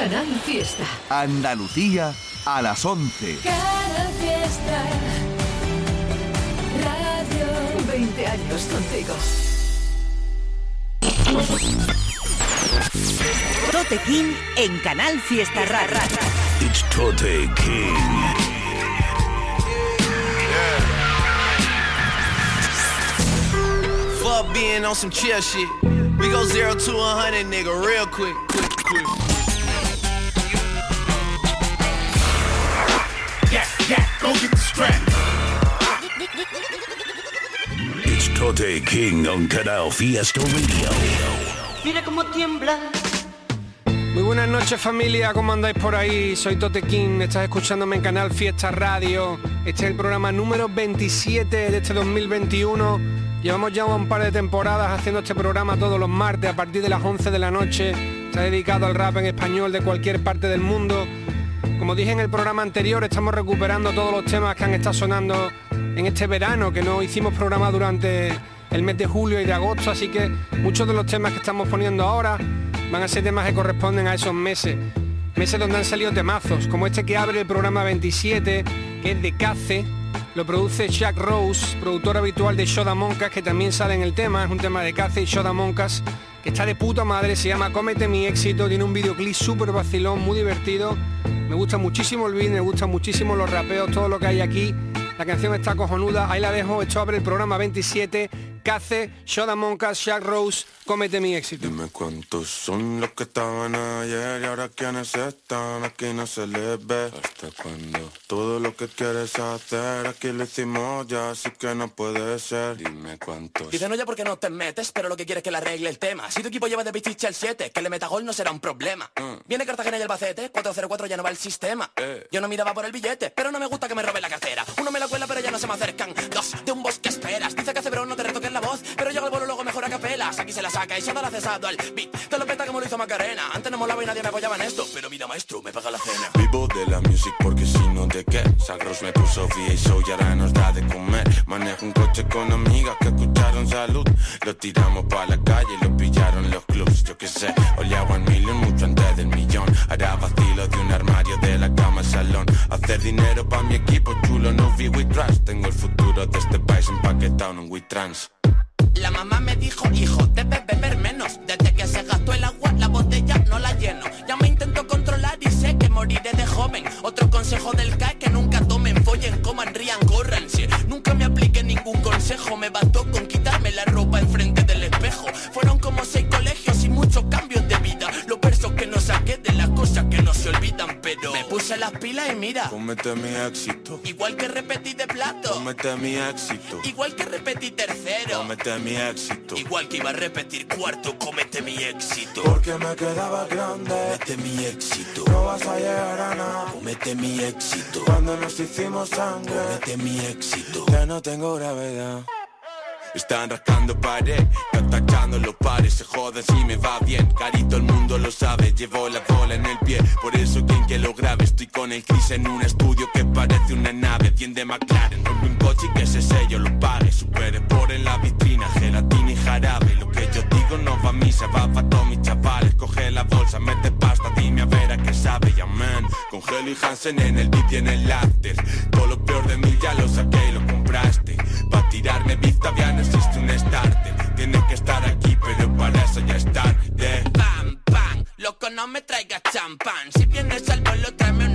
Canal Fiesta. Andalucía a las 11. Canal Fiesta. Radio 20 años contigo. Tote King en Canal Fiesta Rara. It's Tote King. Fuck being on some chill shit. We go zero to a hundred, nigga, real quick, quick, quick. Tote King on Canal Fiesta Radio. Mira cómo tiembla. Muy buenas noches familia, ¿cómo andáis por ahí? Soy Tote King, estás escuchándome en Canal Fiesta Radio. Este es el programa número 27 de este 2021. Llevamos ya un par de temporadas haciendo este programa todos los martes a partir de las 11 de la noche. Está dedicado al rap en español de cualquier parte del mundo. Como dije en el programa anterior, estamos recuperando todos los temas que han estado sonando en este verano, que no hicimos programa durante el mes de julio y de agosto, así que muchos de los temas que estamos poniendo ahora van a ser temas que corresponden a esos meses. Meses donde han salido temazos, como este que abre el programa 27, que es de Cace, lo produce Jack Rose, productor habitual de Shoda Monkas, que también sale en el tema, es un tema de Cace y Shoda Monkas, que está de puta madre, se llama Cómete mi éxito, tiene un videoclip súper vacilón, muy divertido, me gusta muchísimo el beat, me gustan muchísimo los rapeos, todo lo que hay aquí, la canción está cojonuda, ahí la dejo, esto abre el programa 27, Cace, Shoda Monkas, Jack Rose, Cómete mi éxito. Dime cuántos son los que estaban ayer y ahora quiénes están, aquí no se les ve. ¿Hasta cuándo? Todo lo que quieres hacer, aquí lo hicimos ya, así que no puede ser. Dime cuántos. Dice no ya porque no te metes, pero lo que quieres es que le arregle el tema. Si tu equipo lleva de pichiche al 7, que le meta gol no será un problema. Viene Cartagena y Albacete, 404 ya no va el sistema. Eh. Yo no miraba por el billete, pero no me gusta que me robe la cartera. Uno me la cuela, pero ya no se me acercan. Dos, de un bosque esperas. Dice que hace bro, no te la voz, pero llega el bolo luego mejor a capelas. Aquí se la saca y se da la cesado al beat. Te lo peta como lo hizo Macarena. Antes no molaba y nadie me apoyaba en esto, pero mira maestro, me paga la cena. Vivo de la music porque si no de qué Sagros me puso VA y ahora nos da de comer Manejo un coche con amigas que escucharon salud Lo tiramos pa' la calle y lo pillaron los clubs Yo qué sé, oleaba en million mucho antes del millón Ahora vacilo de un armario de la cama al salón Hacer dinero pa' mi equipo chulo, no vi with trash Tengo el futuro de este país empaquetado en un with trans La mamá me dijo, hijo, debes beber menos. Desde que se gastó el agua, la botella no la lleno. Ya me intento controlar y sé que moriré de joven. Otro consejo del CAE que nunca tomen, follen, coman, rían, corran. Nunca me apliqué ningún consejo, me bastó con quitarme la ropa enfrente se olvidan, pero me puse las pilas y mira. Cómete mi éxito Igual que repetí de plato. Cómete mi éxito Igual que repetí tercero. Cómete mi éxito Igual que iba a repetir cuarto, cómete mi éxito. Porque me quedaba grande Cómete mi éxito. No vas a llegar a nada Cómete mi éxito. Cuando nos hicimos sangre Cómete mi éxito. Ya no tengo gravedad están rascando pared, atacando los pares, se joden si me va bien. Carito el mundo lo sabe, llevo la bola en el pie. Por eso quien que lo grabe, estoy con el Chris en un estudio que parece una nave. Tiende McLaren, rompe un coche y que ese sello lo pague. Super Sport en la vitrina, gelatina y jarabe. Lo que yo digo no va a misa, va pa' todos mis chavales. Coge la bolsa, mete pasta, dime a ver a qué sabe, ya man. Con y Hansen en el beat y en el after. Todo lo peor de mí ya lo saqué y lo compraste. Tirarme vista ya no existe un starter. Tienes que estar aquí, pero para eso ya es tarde. Pam, pam, loco no me traigas champán. Si vienes al vuelo, tráeme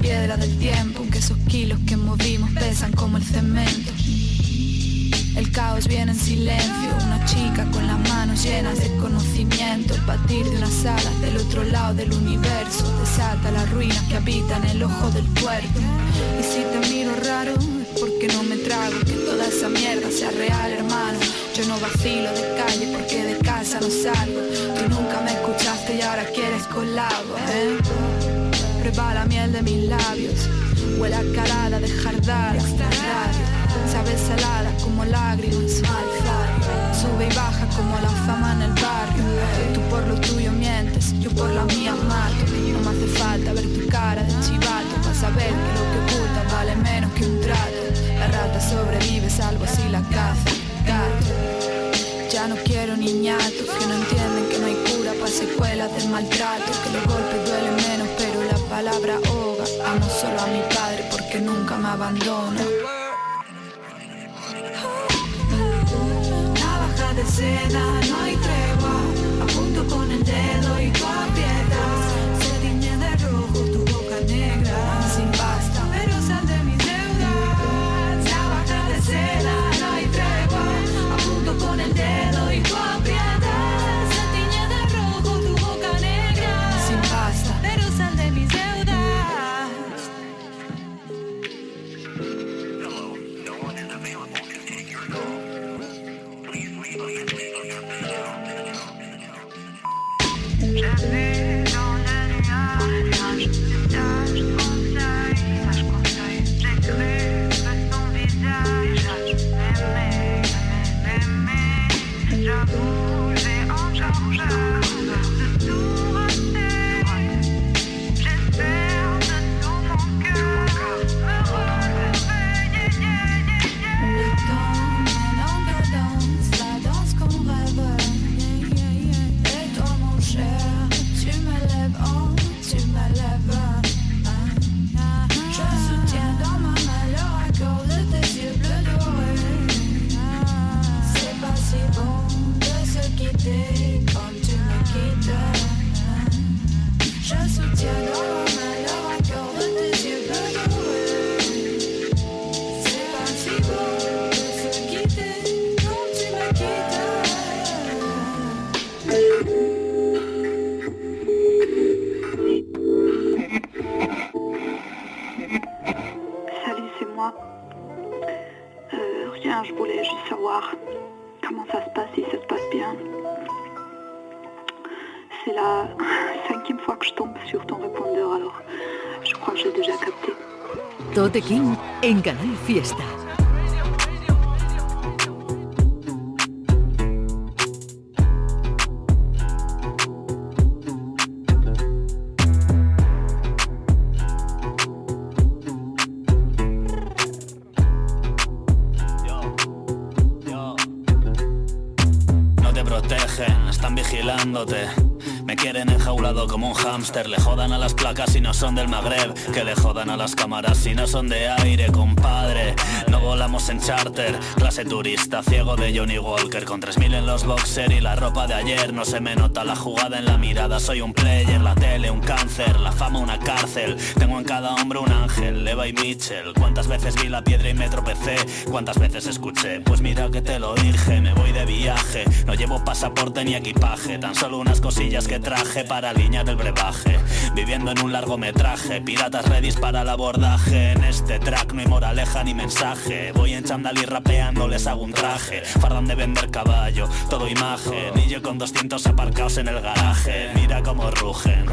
piedra del tiempo, aunque esos kilos que movimos pesan como el cemento. El caos viene en silencio, una chica con las manos llenas de conocimiento. Batir de unas alas del otro lado del universo desata la ruina que habita en el ojo del puerto. Y si te miro raro, es porque no me trago que toda esa mierda sea real, hermano. Yo no vacilo de calle porque de casa no salgo. Tú nunca me escuchaste y ahora quieres colabo, ¿eh? Prueba la miel de mis labios, huele a calada de jardar. Sabe salada como lágrimas, sube y baja como la fama en el barrio. Tú por lo tuyo mientes, yo por la mía mato. No me hace falta ver tu cara de chivato para saber que lo que oculta vale menos que un trato. La rata sobrevive salvo si la caza. Ya no quiero niñatos que no entienden que no hay cura para secuelas del maltrato, que los golpes palabra ahoga. Amo solo a mi padre porque nunca me abandona. Navaja de seda, no hay tregua. Apunto con el dedo y tú J'avoue, j'ai peur de tout Tote King en Canal Fiesta. Hámster. Le jodan a las placas si no son del Magreb. Que le jodan a las cámaras si no son de aire Compadre, volamos en charter. Clase turista, ciego de Johnny Walker. Con 3000 en los boxer y la ropa de ayer. No se me nota la jugada en la mirada. Soy un player, la tele un cáncer La fama una cárcel. Tengo en cada hombre un ángel, Eva y Mitchell. ¿Cuántas veces vi la piedra y me tropecé? ¿Cuántas veces escuché? Pues mira que te lo dije Me voy de viaje. No llevo pasaporte ni equipaje Tan solo unas cosillas que traje para alinear el brebaje. Viviendo en un largometraje Piratas redis para el abordaje. En este track no hay moraleja ni mensaje Voy en chándal y rapeando les hago un traje. Fardan de vender caballo, todo imagen. Y yo con 200 aparcados en el garaje. Mira cómo rugen.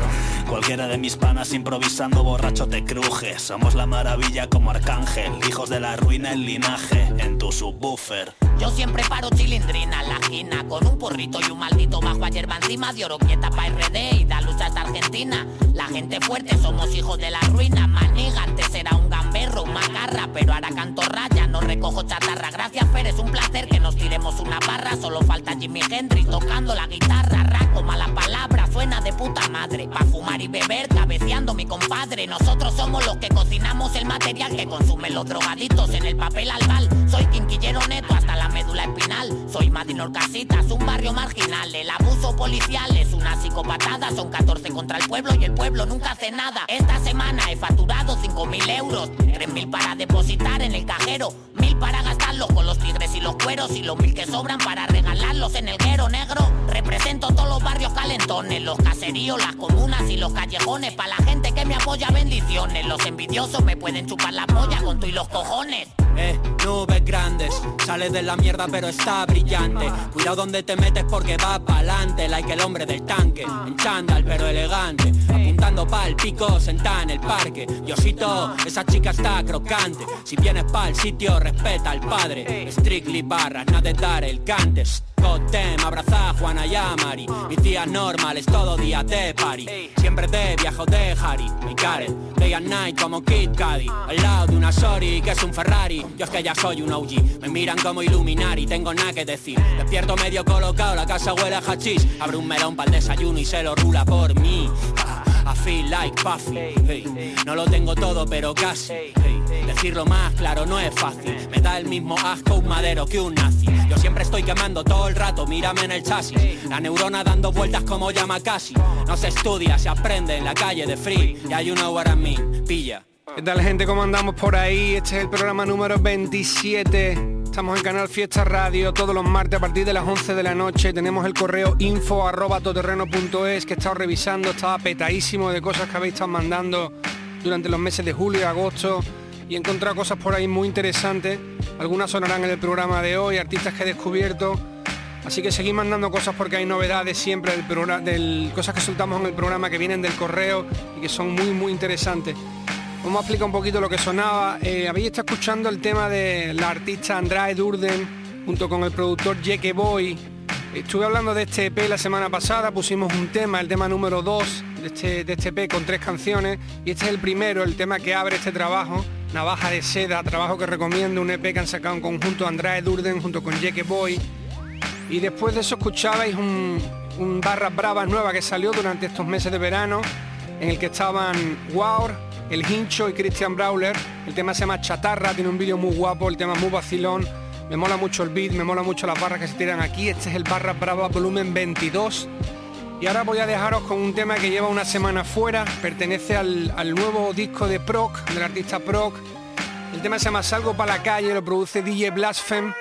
Cualquiera de mis panas improvisando borracho te cruje. Somos la maravilla como arcángel Hijos de la ruina el linaje En tu subwoofer. Yo siempre paro chilindrina la esquina Con un porrito y un maldito bajo. A hierba encima De oro quieta pa' RD y da lucha hasta Argentina. La gente fuerte somos hijos de la ruina Maniga antes era un gamberro, un macarra Pero ahora canto raya, no recojo chatarra Gracias Fer, es un placer que nos tiremos una barra Solo falta Jimi Hendrix tocando la guitarra Raco mala palabra, suena de puta madre. Pa' fumar y beber, cabeceando mi compadre. Nosotros somos los que cocinamos el material que consumen los drogadictos en el papel albal. Soy quinquillero neto hasta la médula espinal. Soy Madinor Casitas, un barrio marginal. El abuso policial es una psicopatada. Son 14 contra el pueblo y el pueblo nunca hace nada. Esta semana he facturado 5.000 euros. 3.000 para depositar en el cajero. 1.000 para gastarlos con los tigres y los cueros. Y los mil que sobran para regalarlos en el guero negro. Represento todos los barrios calentones. Los caseríos, las comunas y los callejones. Para la gente que me apoya, bendiciones. Los envidiosos me pueden chupar la polla con tú y los cojones. Eh, nubes grandes, sale de la mierda pero está brillante Cuidado donde te metes porque va pa'lante Like el hombre del tanque, en chándal pero elegante Apuntando pa'l pico, sentada en el parque. Diosito, esa chica está crocante. Si vienes pa'l sitio, respeta al padre. Strictly barras, nada de dar el cantes Cotem, abraza a Juana y a Mari. Mis días normales, todo día de party. Siempre de viajo de Harry. Mi Karen, day and night como Kid Cudi. Al lado de una Sori que es un Ferrari. Yo es que ya soy un OG Me miran como Illuminati, tengo nada que decir. Despierto medio colocado, la casa huele a hachís. Abre un melón para el desayuno y se lo rula por mí I feel like Puffy hey. No lo tengo todo pero casi. Decirlo más claro no es fácil Me da el mismo asco un madero que un nazi Yo siempre estoy quemando todo el rato, mírame en el chasis La neurona dando vueltas como llama casi No se estudia, se aprende en la calle de free Ya you know what I pilla ¿Qué tal gente? ¿Cómo andamos por ahí? Este es el programa número 27. Estamos en Canal Fiesta Radio todos los martes a partir de las 11 de la noche. Tenemos el correo info arroba todoterreno.es que he estado revisando, estaba petadísimo de cosas que habéis estado mandando durante los meses de julio y agosto y he encontrado cosas por ahí muy interesantes. Algunas sonarán en el programa de hoy, artistas que he descubierto. Así que seguid mandando cosas porque hay novedades siempre del del, cosas que soltamos en el programa que vienen del correo y que son muy muy interesantes. Vamos a explicar un poquito lo que sonaba. Eh, habéis estado escuchando el tema de la artista Andrade Durden junto con el productor Jeke Boy. Estuve hablando de este EP la semana pasada, pusimos un tema, el tema número 2 de este, de este EP con tres canciones y este es el primero, el tema que abre este trabajo, Navaja de Seda, trabajo que recomiendo, un EP que han sacado en conjunto Andrade Durden junto con Jeke Boy. Y después de eso escuchabais un, un Barras Bravas nueva que salió durante estos meses de verano, en el que estaban Wow, el Hincho y Christian Brawler. El tema se llama Chatarra, tiene un vídeo muy guapo, el tema muy vacilón. Me mola mucho el beat, me mola mucho las barras que se tiran aquí. Este es el Barras Brava volumen 22. Y ahora voy a dejaros con un tema que lleva una semana fuera, pertenece al, nuevo disco de Proc, del artista Proc. El tema se llama Salgo para la calle, lo produce DJ Blaspheme.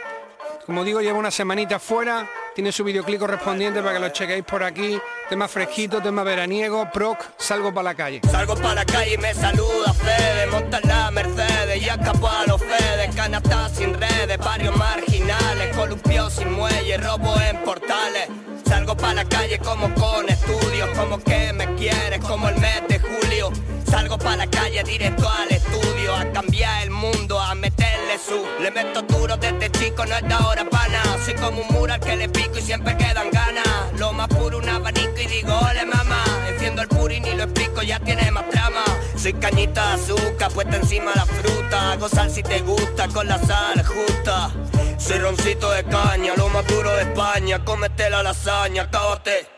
Como digo, lleva una semanita fuera, tiene su videoclip correspondiente para que lo chequéis por aquí. Tema fresquito, tema veraniego, proc, salgo para la calle. Salgo para la calle y me saluda Fede, monta la Mercedes y escapo a los Fedes, canastas sin redes, barrios marginales, columpios sin muelle, robo en portales. Salgo para la calle como con estudios, como que me quieres, como el mes de julio. Salgo para la calle directo al estudio, a cambiar el mundo, a meterle su. Le meto duro desde chico, no es de ahora pana. Soy como un mural que le pico y siempre quedan ganas. Lo más puro, un abanico y digo, ole mamá. Enciendo el purín y lo explico, ya tiene más trama. Soy cañita de azúcar, puesta encima la fruta. Sal si te gusta, con la sal justa. Soy roncito de caña, lo más duro de España. Cómete la lasaña, cábate.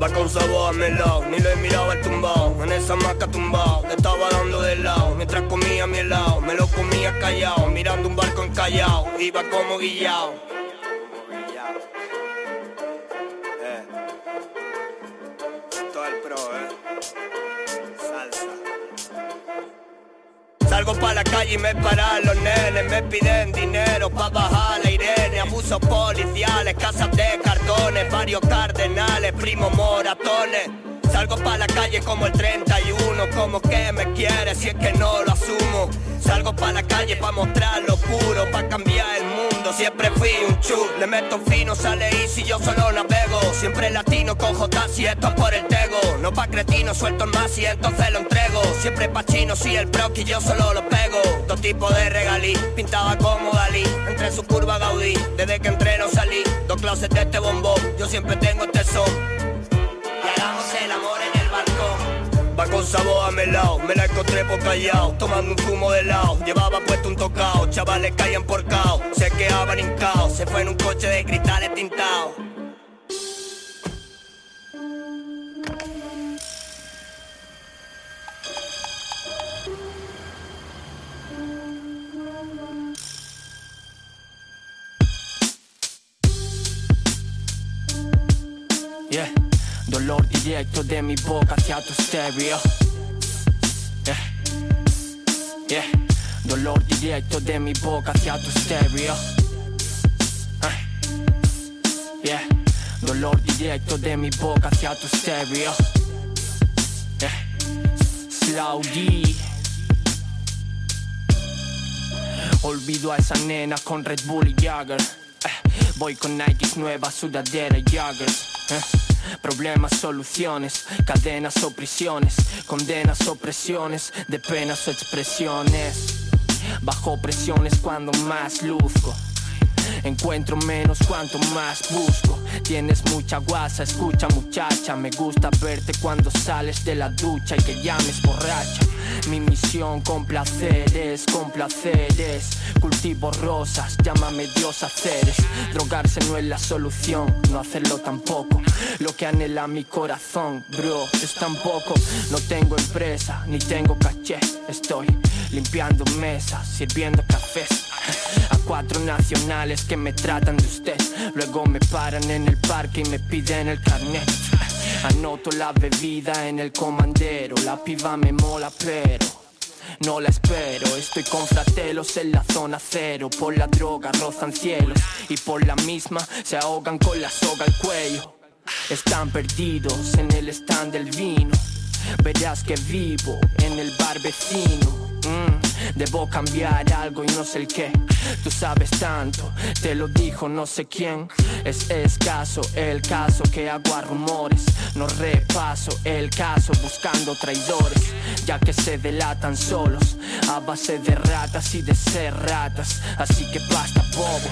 Va con sabor a lado, ni le miraba el tumbao. En esa maca tumbao, le estaba dando de lado. Mientras comía mi lado, me lo comía callado Mirando un barco encallado, iba como guillao. Todo el pro, eh. Salsa Salgo pa' la calle y me paran los nenes, me piden dinero pa' bajar la Irene, abusos policiales, casas de cartones, varios cardenales, primos moratones. Salgo pa' la calle como el 31, como que me quiere si es que no lo asumo. Salgo pa' la calle pa' mostrar lo puro, pa' cambiar el mundo, siempre fui un chu. Le meto fino, sale easy, yo solo navego. Siempre latino con J si esto es por el tego. No pa' cretino, suelto el más y entonces lo entrego. Siempre pa' chino, si el proqui yo solo lo pego. Dos tipos de regalí, pintaba como Dalí. Entre su curva Gaudí, desde que entré no salí. Dos clases de este bombón, yo siempre tengo este son. Sabor a melao, me la encontré por callao, tomando un zumo de lado. Llevaba puesto un tocao, chavales caían por cao, se quedaban hincaos, se fue en un coche de cristales tintados. De mi boca hacia tu stereo. Yeah, yeah, dolor directo de mi boca hacia tu stereo. Ah. Yeah, dolor directo de mi boca hacia tu stereo. Yeah, slow D. Olvido a esa nena con Red Bull y Jagger. Eh, voy con Nikes nuevas, sudadera y Jagger. Eh, problemas, soluciones, cadenas o prisiones, condenas o presiones, de penas o expresiones. Bajo presiones cuando más luzco. Encuentro menos cuanto más busco. Tienes mucha guasa, escucha muchacha. Me gusta verte cuando sales de la ducha y que llames borracha. Mi misión con placeres, con placeres. Cultivo rosas, llámame Dios haceres. Drogarse no es la solución, no hacerlo tampoco. Lo que anhela mi corazón, bro, es tan poco. No tengo empresa, ni tengo caché. Estoy limpiando mesas, sirviendo cafés. A cuatro nacionales que me tratan de usted. Luego me paran en el parque y me piden el carnet. Anoto la bebida en el comandero. La piba me mola, pero no la espero. Estoy con fratelos en la zona cero. Por la droga rozan cielos y por la misma se ahogan con la soga al cuello. Están perdidos en el stand del vino. Verás que vivo en el bar vecino. Mm, debo cambiar algo y no sé el qué. Tú sabes tanto, te lo dijo no sé quién. Es escaso el caso que hago a rumores. No repaso el caso buscando traidores, ya que se delatan solos a base de ratas y de ser ratas. Así que basta, bobo.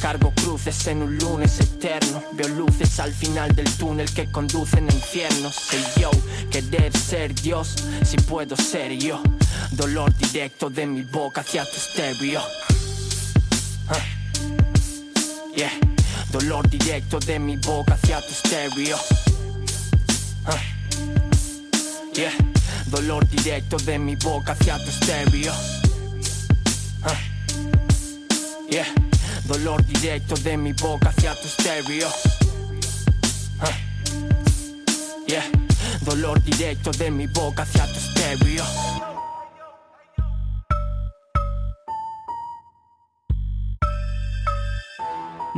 Cargo cruces en un lunes eterno. Veo luces al final del túnel que conducen a infiernos. Soy yo, querer ser Dios, si puedo ser yo. Dolor directo de mi boca hacia tu stereo. Ah. Yeah, dolor directo de mi boca hacia tu stereo. Ah. Yeah, dolor directo de mi boca hacia tu stereo. Ah. Yeah, dolor directo de mi boca hacia tu stereo. Ah. Yeah, dolor directo de mi boca hacia tu stereo.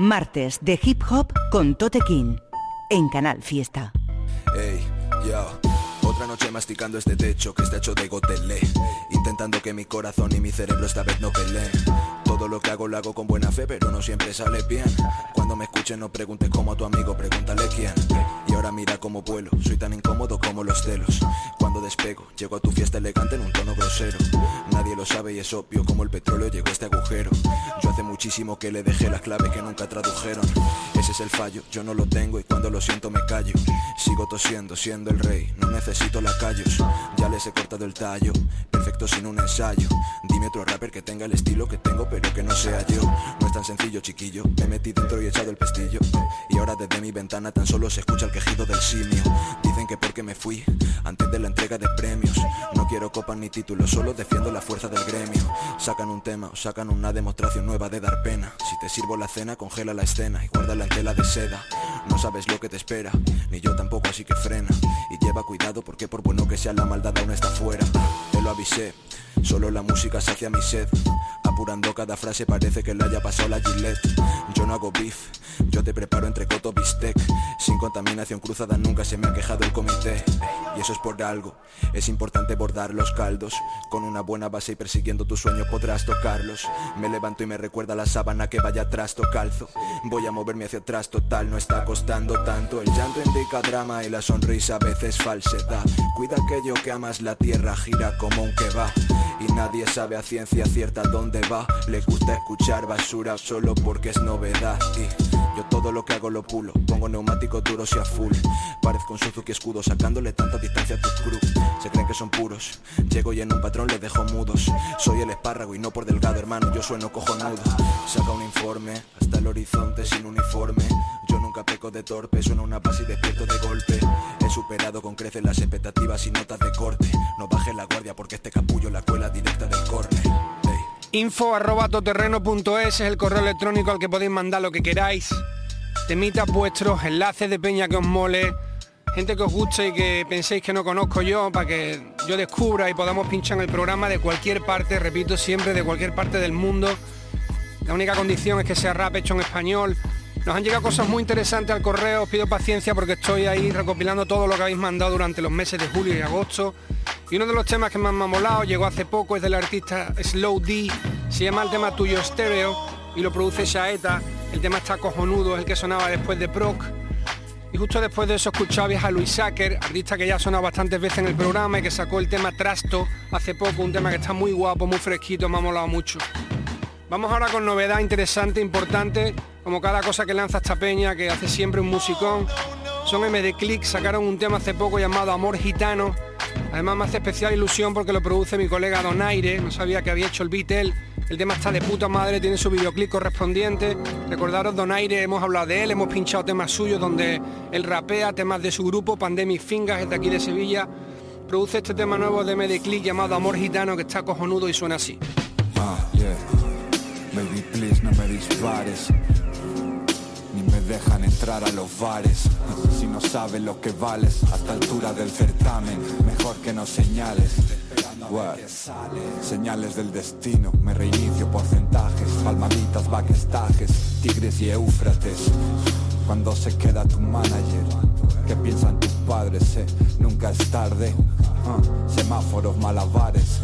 Martes de Hip Hop con Tote King en Canal Fiesta. Cuando me escuchen no preguntes cómo a tu amigo, pregúntale quién. Y ahora mira cómo vuelo, soy tan incómodo como los celos. Cuando despego, llego a tu fiesta elegante en un tono grosero. Nadie lo sabe y es obvio como el petróleo llegó a este agujero. Yo hace muchísimo que le dejé las claves que nunca tradujeron. Ese es el fallo, yo no lo tengo y cuando lo siento me callo. Sigo tosiendo, siendo el rey, no necesito lacayos. Ya les he cortado el tallo, perfecto sin un ensayo. Dime otro rapper que tenga el estilo que tengo, pero que no sea yo. No es tan sencillo, chiquillo. Me metí dentro y el pestillo. Y ahora desde mi ventana tan solo se escucha el quejido del simio. Dicen que porque me fui antes de la entrega de premios. No quiero copas ni títulos, solo defiendo la fuerza del gremio. Sacan un tema o sacan una demostración nueva de dar pena. Si te sirvo la cena, congela la escena y guárdala en tela de seda. No sabes lo que te espera, ni yo tampoco, así que frena. Y lleva cuidado porque por bueno que sea la maldad aún está fuera. Te lo avisé, solo la música sacia mi sed. Apurando cada frase parece que le haya pasado la Gillette. Yo no hago beef, yo te preparo entre coto bistec. Sin contaminación cruzada nunca se me ha quejado el comité. Y eso es por algo, es importante bordar los caldos. Con una buena base y persiguiendo tus sueños podrás tocarlos. Me levanto y me recuerda la sábana que vaya atrás, calzo. Voy a moverme hacia atrás, total, no está costando tanto. El llanto indica drama y la sonrisa a veces falsedad. Cuida aquello que amas, la tierra gira como un que va. Y nadie sabe a ciencia cierta dónde va. Le gusta escuchar basura solo porque es novedad. Y yo todo lo que hago lo pulo. Pongo neumáticos duros y a full. Parezco un Suzuki escudo sacándole tanta distancia a tu crew. Se creen que son puros. Llego y en un patrón les dejo mudos. Soy el espárrago y no por delgado, hermano. Yo sueno cojonudo. Saca un informe hasta el horizonte sin uniforme. Nunca peco de torpe, suena una paz y despierto de golpe. He superado con creces las expectativas y notas de corte. No baje la guardia porque este capullo la cuela directa del corne. Info arroba toterreno.es es el correo electrónico al que podéis mandar lo que queráis. temitas vuestros, enlaces de peña que os mole, gente que os guste y que penséis que no conozco yo, para que yo descubra y podamos pinchar en el programa de cualquier parte, repito siempre, de cualquier parte del mundo. La única condición es que sea rap hecho en español. Nos han llegado cosas muy interesantes al correo, os pido paciencia porque estoy ahí recopilando todo lo que habéis mandado durante los meses de julio y agosto. Y uno de los temas que más me ha molado, llegó hace poco, es del artista Slow D, se llama el tema Tuyo Stereo y lo produce Shaeta. El tema está cojonudo, es el que sonaba después de Proc. Y justo después de eso escuchabais a Luis Sacker, artista que ya ha sonado bastantes veces en el programa y que sacó el tema Trasto hace poco, un tema que está muy guapo, muy fresquito, me ha molado mucho. Vamos ahora con novedad interesante, importante, como cada cosa que lanza esta peña, que hace siempre un musicón. Son MD Click, sacaron un tema hace poco llamado Amor Gitano. Además me hace especial ilusión porque lo produce mi colega Donaire, no sabía que había hecho el beat. El tema está de puta madre, tiene su videoclip correspondiente. Recordaros Donaire, hemos hablado de él, hemos pinchado temas suyos donde él rapea, temas de su grupo, Pandemic Fingers, es de aquí de Sevilla. Produce este tema nuevo de MD Click llamado Amor Gitano que está cojonudo y suena así. Ah. Baby, please, no me dispares. Ni me dejan entrar a los bares. Si no sabes lo que vales, hasta altura del certamen, mejor que no señales. Señales del destino, me reinicio porcentajes, palmaditas, backstages, tigres y éufrates. Cuando se queda tu manager, ¿qué piensan tus padres? Eh? Nunca es tarde. Ah, semáforos malabares,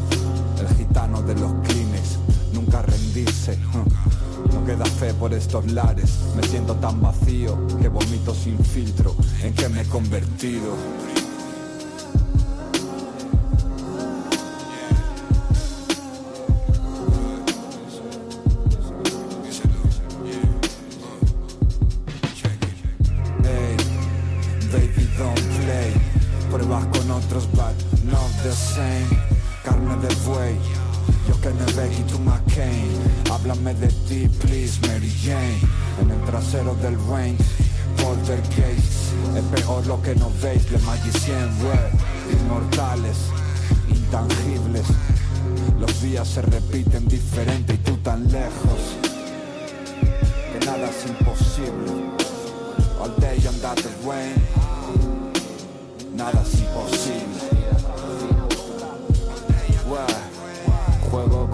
el gitano de los clines, nunca No queda fe por estos lares, me siento tan vacío que vomito sin filtro. ¿En qué me he convertido? Hey, baby, don't play. Pruebas con otros, but not the same. Carne de buey, yo que no Becky, tú McCain. Háblame de ti, please, Mary Jane. En el trasero del range, poltergeist. Es peor lo que no veis, le magicien red. Inmortales, intangibles. Los días se repiten diferente y tú tan lejos. Que nada es imposible. All day under the rain Nada es imposible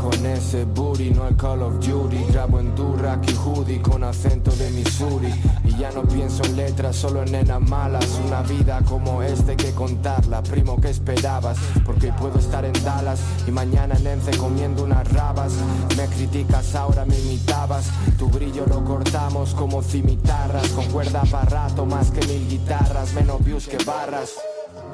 con ese booty, no el Call of Duty. Grabo en Durack y hoodie con acento de Missouri. Y ya no pienso en letras, solo en nenas malas. Una vida como este que contarla, primo que esperabas Porque puedo estar en Dallas y mañana en Ence comiendo unas rabas. Me criticas, ahora me imitabas. Tu brillo lo cortamos como cimitarras. Con cuerda para rato, más que mil guitarras Menos views que barras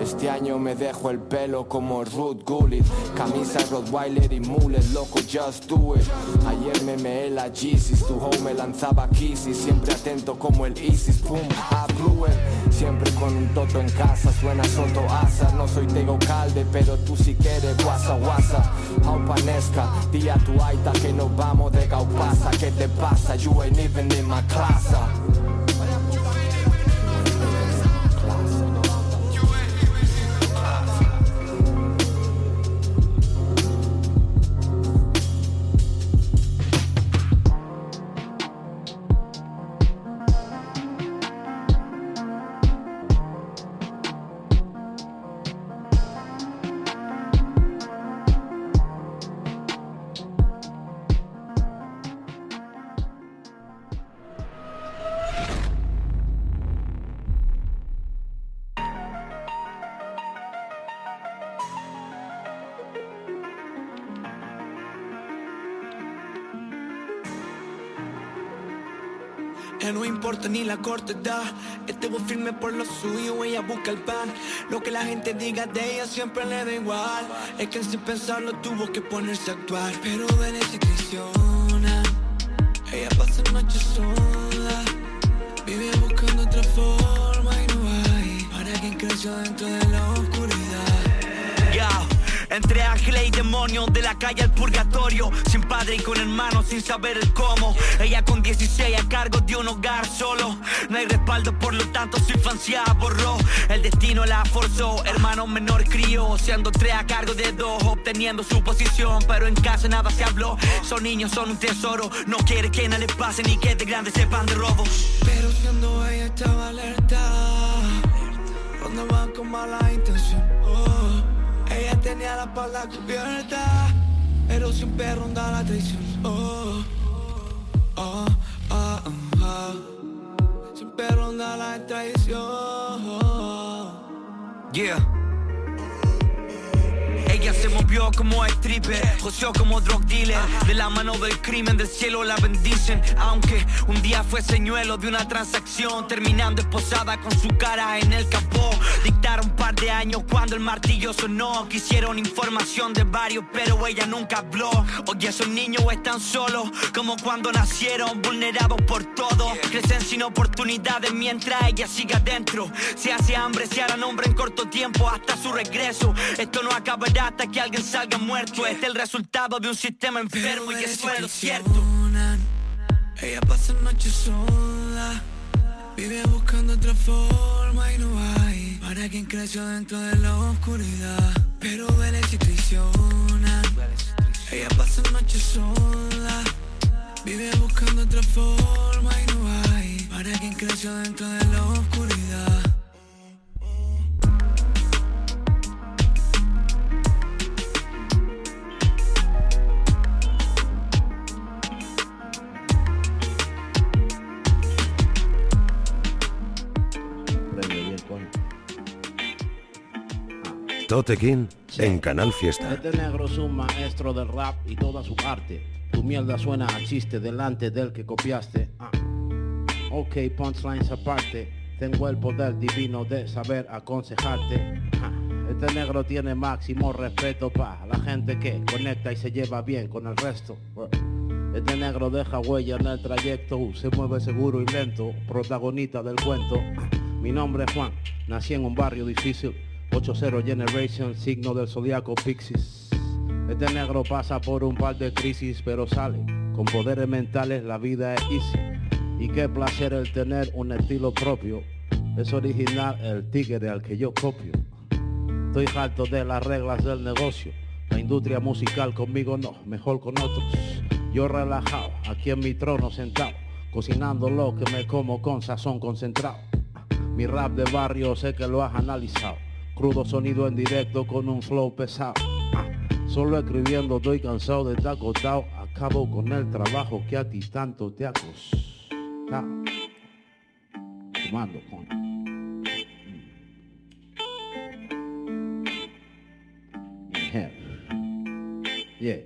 este año me dejo el pelo como Ruth Gullit. Camisa Rottweiler y mullet, loco, just do it. Ayer me meé la Yeezys, tu home me lanzaba kisses Siempre atento como el Isis, pum, a Brewer Siempre con un toto en casa, suena soto asa. No soy Tego Calde, pero tú si quieres guasa guasa. Aupanesca, di a tu aita que nos vamos de Gaupasa. ¿Qué te pasa? You ain't even in my class No importa ni la corte da. Este firme por lo suyo Ella busca el pan. Lo que la gente diga de ella siempre le da igual. Es que sin pensarlo tuvo que ponerse a actuar. Pero ven se traiciona. Ella pasa noches sola. Vive buscando otra forma y no hay. Para quien creció dentro de la A ángeles y demonios de la calle al purgatorio. Sin padre y con hermanos sin saber el cómo. Ella con 16 a cargo de un hogar solo. No hay respaldo, por lo tanto su infancia borró. El destino la forzó, hermano menor crió. Siendo tres a cargo de dos, obteniendo su posición. Pero en casa nada se habló. Son niños, son un tesoro. No quiere que nada les pase ni que de grandes sepan de robo. Pero siendo ella estaba alerta. Cuando van con mala intención. Oh, tenía la espalda cubierta. Pero siempre ronda la traición. Oh, oh, oh, oh. Siempre ronda la traición. Yeah. Se movió como stripper, joseó como drug dealer. De la mano del crimen del cielo la bendicen. Aunque un día fue señuelo de una transacción, terminando esposada con su cara en el capó. Dictaron un par de años cuando el martillo sonó. Quisieron información de varios, pero ella nunca habló. Hoy esos niños están solos, como cuando nacieron, vulnerados por todo. Crecen sin oportunidades mientras ella sigue adentro. Se hace hambre, se hará nombre en corto tiempo hasta su regreso. Esto no acabará hasta que alguien salga muerto. Este es el resultado de un sistema enfermo y eso es lo cierto. Ella pasa noches sola, vive buscando otra forma y no hay para quien creció dentro de la oscuridad. Pero veles y traicionan. Ella pasa noches sola, vive buscando otra forma y no hay para quien creció dentro de la oscuridad. Tote King en Canal Fiesta. Este negro es un maestro del rap y toda su arte. Tu mierda suena a chiste delante del que copiaste. Ah. Ok, punchlines aparte. Tengo el poder divino de saber aconsejarte. Ah. Este negro tiene máximo respeto pa' la gente que conecta y se lleva bien con el resto. Este negro deja huella en el trayecto, se mueve seguro y lento, protagonista del cuento. Mi nombre es Juan, nací en un barrio difícil, 80 Generation, signo del zodiaco Pixies. Este negro pasa por un par de crisis, pero sale. Con poderes mentales la vida es easy. Y qué placer el tener un estilo propio. Es original el tigre al que yo copio. Estoy harto de las reglas del negocio. La industria musical conmigo no, mejor con otros. Yo relajado, aquí en mi trono sentado, cocinando lo que me como con sazón concentrado. Mi rap de barrio sé que lo has analizado. Crudo sonido en directo con un flow pesado. Solo escribiendo estoy cansado de estar acostado. Acabo con el trabajo que a ti tanto te ha costado. Fumando. Yeah. yeah,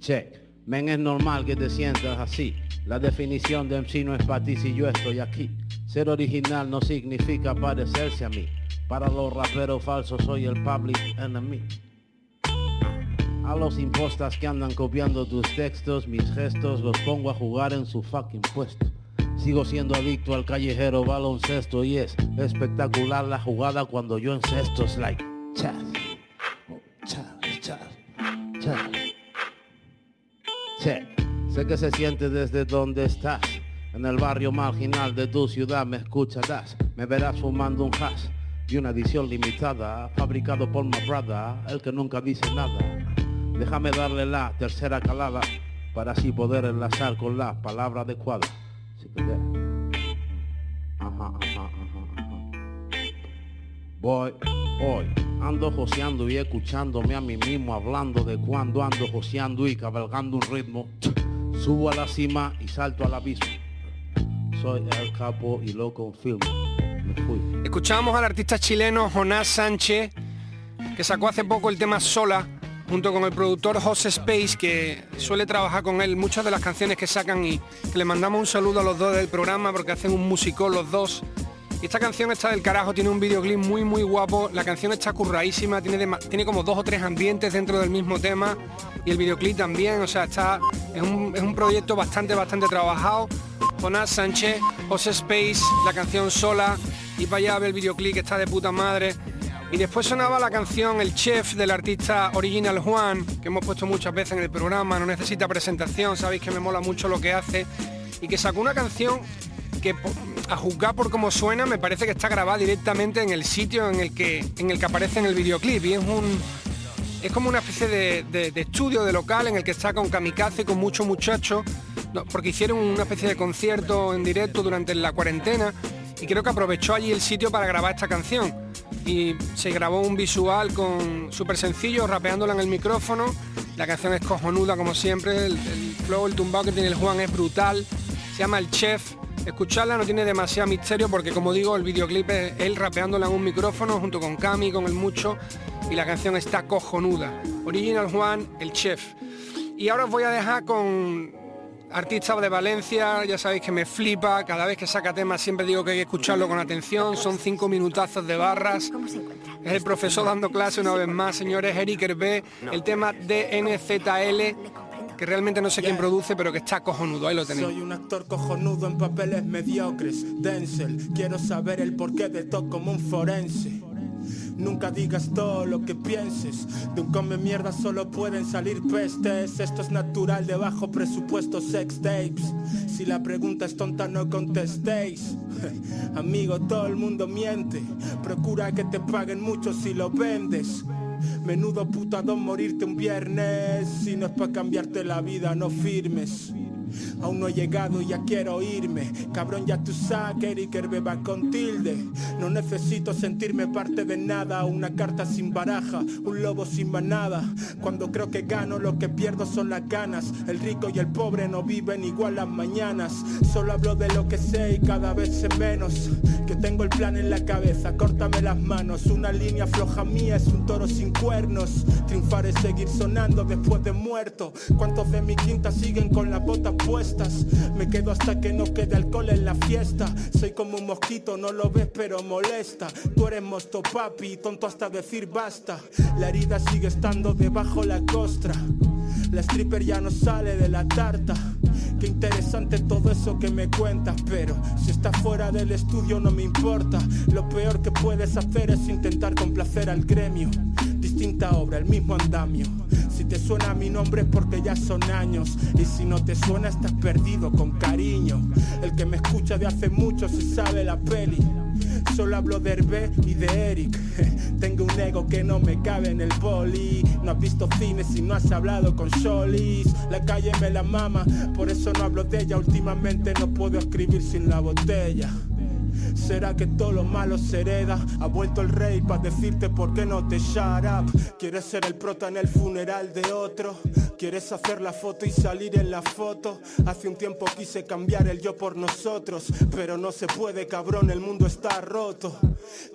check. Men, es normal que te sientas así. La definición de MC no es para ti si yo estoy aquí. Ser original no significa parecerse a mí. Para los raperos falsos soy el public enemy. A los impostas que andan copiando tus textos, mis gestos los pongo a jugar en su fucking puesto. Sigo siendo adicto al callejero baloncesto y es espectacular la jugada cuando yo encesto. Es like, chas, oh, chas, chas, chas. Che, sé que se siente desde donde estás. En el barrio marginal de tu ciudad me escucharás. Me verás fumando un hash y una edición limitada, fabricado por brother, el que nunca dice nada. Déjame darle la tercera calada para así poder enlazar con la palabra adecuada. Así que. Voy, hoy, ando joseando y escuchándome a mí mismo hablando de cuando ando joseando y cabalgando un ritmo. Subo a la cima y salto al abismo. Soy el capo y lo confirmo. Me fui. Escuchamos al artista chileno Jonás Sánchez, que sacó hace poco el tema Sola, junto con el productor José Space, que suele trabajar con él muchas de las canciones que sacan y que le mandamos un saludo a los dos del programa porque hacen un musicón los dos. Y esta canción está del carajo, tiene un videoclip muy muy guapo, la canción está curradísima, tiene, tiene como dos o tres ambientes dentro del mismo tema y el videoclip también, o sea, está, es un, es un proyecto bastante bastante trabajado. Jonás Sánchez, José Space, la canción sola y para allá a ver el videoclip que está de puta madre. Y después sonaba la canción El Chef del artista Original Juan, que hemos puesto muchas veces en el programa, no necesita presentación, sabéis que me mola mucho lo que hace, y que sacó una canción que a juzgar por cómo suena me parece que está grabada directamente en el sitio en el que, en el que aparece en el videoclip y es un es como una especie de, estudio de local en el que está con kamikaze con muchos muchachos porque hicieron una especie de concierto en directo durante la cuarentena y creo que aprovechó allí el sitio para grabar esta canción. Y se grabó un visual con súper sencillo rapeándola en el micrófono. La canción es cojonuda como siempre. El, el flow el tumbao que tiene el Juan es brutal. Se llama el chef. Escucharla no tiene demasiado misterio porque como digo el videoclip es él rapeándola en un micrófono junto con Cami, con el Mucho y la canción está cojonuda. Original Juan, el chef. Y ahora os voy a dejar con artistas de Valencia, ya sabéis que me flipa, cada vez que saca temas siempre digo que hay que escucharlo con atención, son cinco minutazos de barras. Es el profesor dando clase una vez más, señores, Eric Hervé, el tema DNZL que realmente no sé quién produce, pero que está cojonudo, ahí lo tenéis. Soy un actor cojonudo en papeles mediocres, Denzel, quiero saber el porqué de todo como un forense. Nunca digas todo lo que pienses. De un come mierda solo pueden salir pestes. Esto es natural de bajo presupuesto sex tapes. Si la pregunta es tonta no contestéis. Amigo, todo el mundo miente. Procura que te paguen mucho si lo vendes. Menudo putadón morirte un viernes. Si no es para cambiarte la vida, no firmes. Aún no he llegado y ya quiero irme. Cabrón, ya tú sabes que Eric beba con tilde. No necesito sentirme parte de nada. Una carta sin baraja, un lobo sin manada. Cuando creo que gano, lo que pierdo son las ganas. El rico y el pobre no viven igual las mañanas. Solo hablo de lo que sé y cada vez sé menos. Que tengo el plan en la cabeza, córtame las manos. Una línea floja mía es un toro sin cuernos. Triunfar es seguir sonando después de muerto. ¿Cuántos de mi quinta siguen con la bota Me quedo hasta que no quede alcohol en la fiesta. Soy como un mosquito, no lo ves pero molesta. Tú eres mosto papi, tonto hasta decir basta. La herida sigue estando debajo la costra. La stripper ya no sale de la tarta. Qué interesante todo eso que me cuentas, pero si estás fuera del estudio no me importa. Lo peor que puedes hacer es intentar complacer al gremio. Distinta obra, el mismo andamio. Si te suena mi nombre es porque ya son años. Y si no te suena estás perdido con cariño. El que me escucha de hace mucho se sabe la peli. Solo hablo de Hervé y de Eric. Tengo un ego que no me cabe en el boli. No has visto cine si no has hablado con Sholis. La calle me la mama, por eso no hablo de ella. Últimamente no puedo escribir sin la botella. ¿Será que todo lo malo se hereda? Ha vuelto el rey para decirte por qué no te shut up. ¿Quieres ser el prota en el funeral de otro? ¿Quieres hacer la foto y salir en la foto? Hace un tiempo quise cambiar el yo por nosotros, pero no se puede, cabrón, el mundo está roto.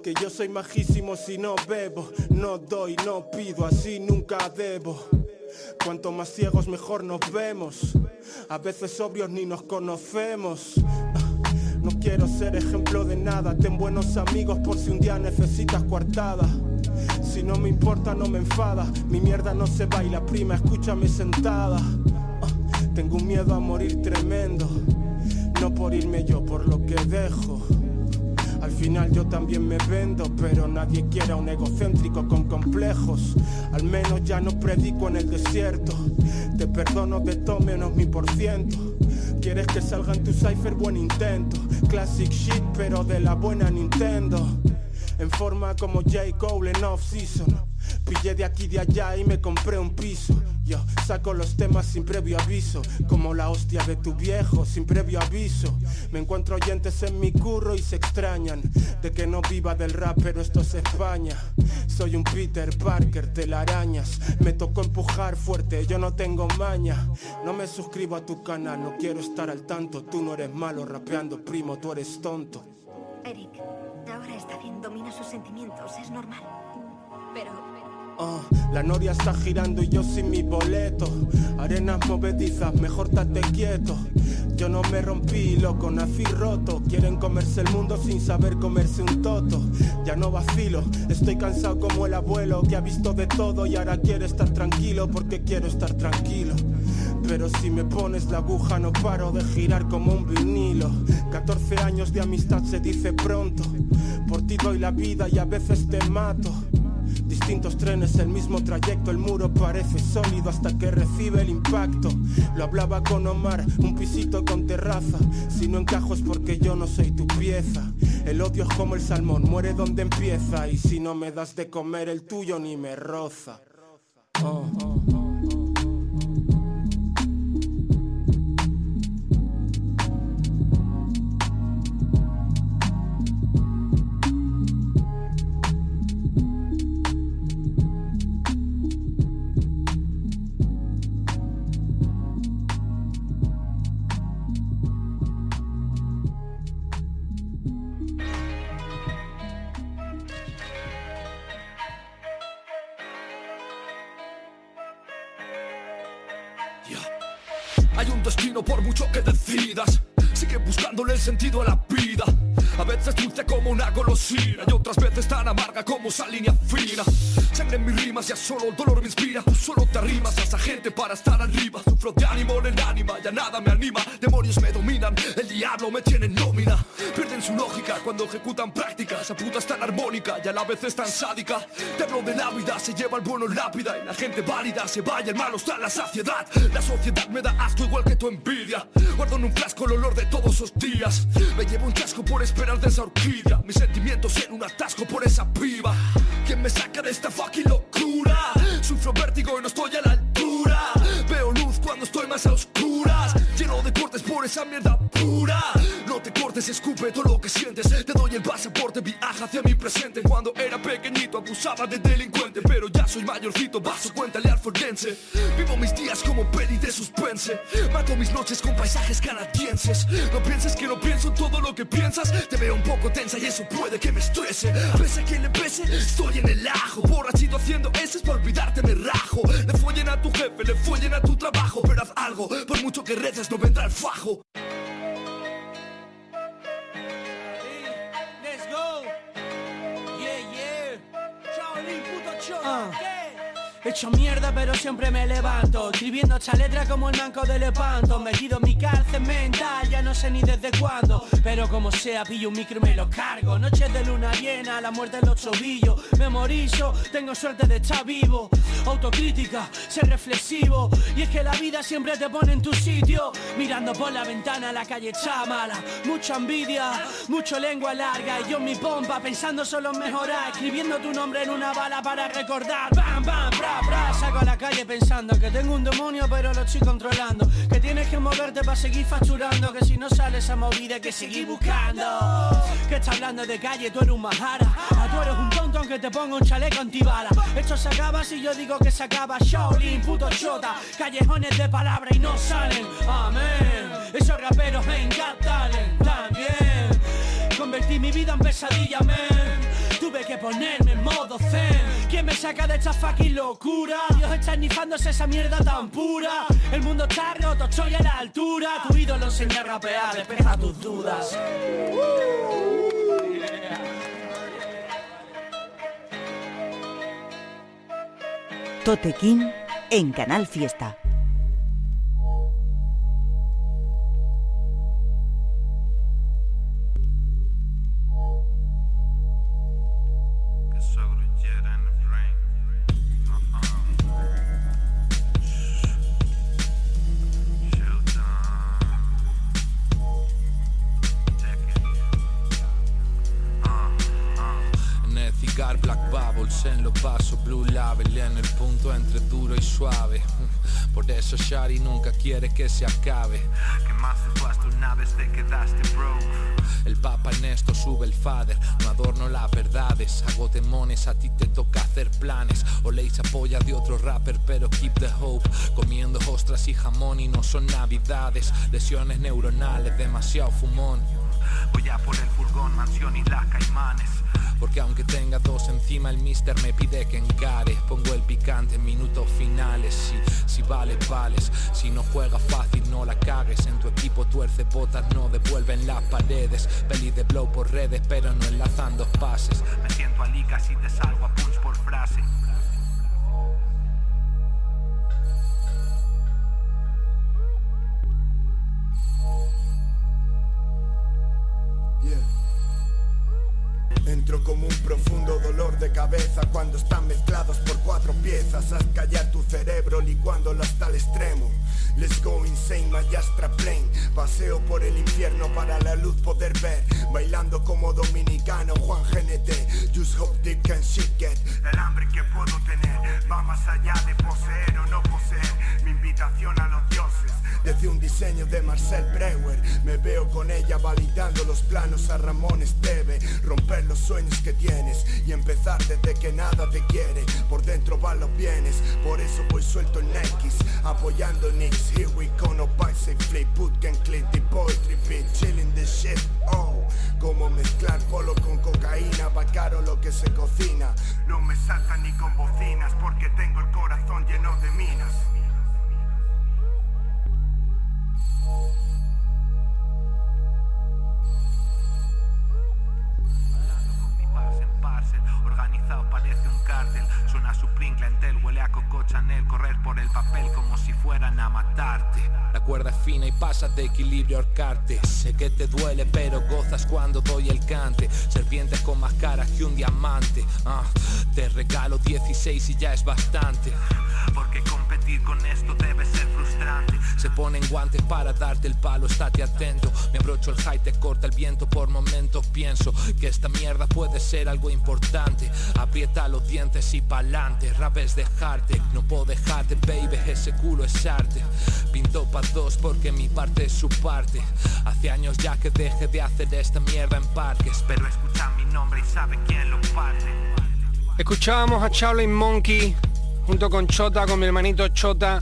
Que yo soy majísimo si no bebo, no doy, no pido, así nunca debo. Cuanto más ciegos mejor nos vemos. A veces sobrios ni nos conocemos. No quiero ser ejemplo de nada, ten buenos amigos por si un día necesitas coartada. Si no me importa, no me enfada, mi mierda no se baila, prima, escúchame sentada. Ah, tengo un miedo a morir tremendo, no por irme yo, por lo que dejo. Al final yo también me vendo, pero nadie quiere a un egocéntrico con complejos. Al menos ya no predico en el desierto. Te perdono de todo menos mi por ciento. Quieres que salga en tu cipher, buen intento. Classic shit, pero de la buena Nintendo. En forma como J. Cole en off-season. Pillé de aquí de allá y me compré un piso. Yo saco los temas sin previo aviso, como la hostia de tu viejo, sin previo aviso. Me encuentro oyentes en mi curro y se extrañan de que no viva del rap, pero esto es España. Soy un Peter Parker, telarañas. Me tocó empujar fuerte, yo no tengo maña. No me suscribo a tu canal, no quiero estar al tanto. Tú no eres malo rapeando, primo, tú eres tonto. Eric, ahora está bien, domina sus sentimientos, es normal. Pero Oh, la noria está girando y yo sin mi boleto. Arenas movedizas, mejor tate quieto. Yo no me rompí, loco, nací roto. Quieren comerse el mundo sin saber comerse un toto. Ya no vacilo, estoy cansado como el abuelo que ha visto de todo y ahora quiere estar tranquilo porque quiero estar tranquilo. Pero si me pones la aguja no paro de girar como un vinilo 14 años de amistad se dice pronto Por ti doy la vida y a veces te mato Distintos trenes, el mismo trayecto, el muro parece sólido hasta que recibe el impacto. Lo hablaba con Omar, un pisito con terraza. Si no encajo es porque yo no soy tu pieza. El odio es como el salmón, muere donde empieza. Y si no me das de comer el tuyo ni me roza. Oh, oh, oh. Por mucho que decidas. Sigue buscándole el sentido a la vida. A veces dulce como una golosina y otras veces tan amarga como esa línea fina. Sangre en mis rimas, ya solo el dolor me inspira. Tú solo te arrimas a esa gente para estar arriba. Sufro de ánimo en el ánima, ya nada me anima. Demonios me dominan, el diablo me tiene en nómina. Pierden su lógica cuando ejecutan prácticas. Esa puta es tan armónica y a la vez es tan sádica. Te hablo de la se lleva el bueno rápida y la gente válida se vaya, el malo está la saciedad. La sociedad me da asco igual que tu envidia. Guardo en un frasco el olor de todos esos días. Me llevo un chasco por esperar de esa orquídea. Mis sentimientos en un atasco por esa piba. ¿Quién me saca de esta fucking locura? Sufro vértigo y no estoy a la altura. Veo luz cuando estoy más a oscuras. Esa mierda pura. No te cortes, escupe todo lo que sientes. Te doy el pasaporte, viaja hacia mi presente. Cuando era pequeñito abusaba de delincuente. Pero ya soy mayorcito, vaso, cuéntale al forense. Vivo mis días como peli de suspense. Mato mis noches con paisajes canadienses. No pienses que no pienso en todo lo que piensas. Te veo un poco tensa y eso puede que me estrese. A que le pese, estoy en el ajo. Borrachito haciendo ese para olvidarte me rajo. Le follen a tu jefe, le follen a tu trabajo. Pero haz algo, por mucho que reces no vendrá el fajo. Let's go. Yeah, yeah. Shaolin, puto cholo. Hecho mierda pero siempre me levanto. Escribiendo esta letra como el manco de Lepanto. Metido en mi cárcel mental, ya no sé ni desde cuándo. Pero como sea, pillo un micro y me lo cargo. Noches de luna llena, la muerte en los tobillos Memorizo, tengo suerte de estar vivo. Autocrítica, ser reflexivo. Y es que la vida siempre te pone en tu sitio. Mirando por la ventana, la calle está mala. Mucha envidia, mucho lengua larga. Y yo en mi pompa, pensando solo en mejorar. Escribiendo tu nombre en una bala para recordar. Bam, bam, bra, a la calle pensando que tengo un demonio pero lo estoy controlando. Que tienes que moverte para seguir facturando Que si no sales a movida que seguir buscando. Que está hablando de calle, tú eres un majara. Ah, Tú eres un tonto aunque te ponga un chaleco antibala. Esto se acaba si yo digo que se acaba. Shaolin, puto chota. Callejones de palabra y no salen. Amén. Esos raperos me encantan. También. Convertí mi vida en pesadilla, men Tuve que ponerme en modo zen ¿Quién me saca de esta fucking locura? Dios está esnifándose esa mierda tan pura El mundo está roto, estoy a la altura Tu ídolo enseña a rapear, despeja tus dudas Totequín en Canal Fiesta. En los vasos Blue Label en el punto entre duro y suave. Por eso Shari nunca quiere que se acabe. Quemaste tu astronave te quedaste broke. El Papa en esto sube el father No adorno las verdades Hago demones, a ti te toca hacer planes. O leis apoya de otro rapper pero keep the hope. Comiendo ostras y jamón y no son navidades. Lesiones neuronales, demasiado fumón Voy a por el furgón, mansión y las caimanes. Porque aunque tenga dos encima el mister me pide que encare Pongo el picante en minutos finales Si, si vale, vales. Si no juega fácil no la cagues. En tu equipo tuerce botas no devuelven las paredes. Peli de blow por redes pero no enlazan dos pases. Me siento a liga si te salgo a punch por frase Siento como un profundo dolor de cabeza cuando están mezclados por cuatro piezas. Haz callar tu cerebro licuándolo hasta el extremo. Let's go insane, my Astra plane. Paseo por el infierno para la luz poder ver. Bailando como dominicano, Juan GNT Just hope they can shit get El hambre que puedo tener Va más allá de poseer o no poseer. Mi invitación a los dioses desde un diseño de Marcel Breuer. Me veo con ella validando los planos a Ramón Esteve. Romper los sueños que tienes Y empezar desde que nada te quiere. Por dentro van los bienes Por eso voy suelto en X. Apoyando Nix Here we go no paise flip can clip the poetry beat Chilling the shit Oh. Como mezclar polo con cocaína Va caro lo que se cocina. No me saltan ni con bocinas Porque tengo el corazón lleno de minas de equilibrio ahorcarte. Sé que te duele pero gozas cuando doy el cante. Serpientes con más caras que un diamante. Ah, Te regalo 16 y ya es bastante competir con esto guantes para darte el palo, estate atento. Me abrocho el high, te corta el viento por momentos Pienso que esta mierda puede ser algo importante. Aprieta los dientes y pa'lante Rap es dejarte, no puedo dejarte baby Ese culo es arte. Pinto pa' dos porque mi parte es su parte. Hace años ya que dejé de hacer esta mierda en parques Pero escucha mi nombre y sabe quién lo parte. Escuchábamos a Charlie Monkey junto con Chota, con mi hermanito Chota,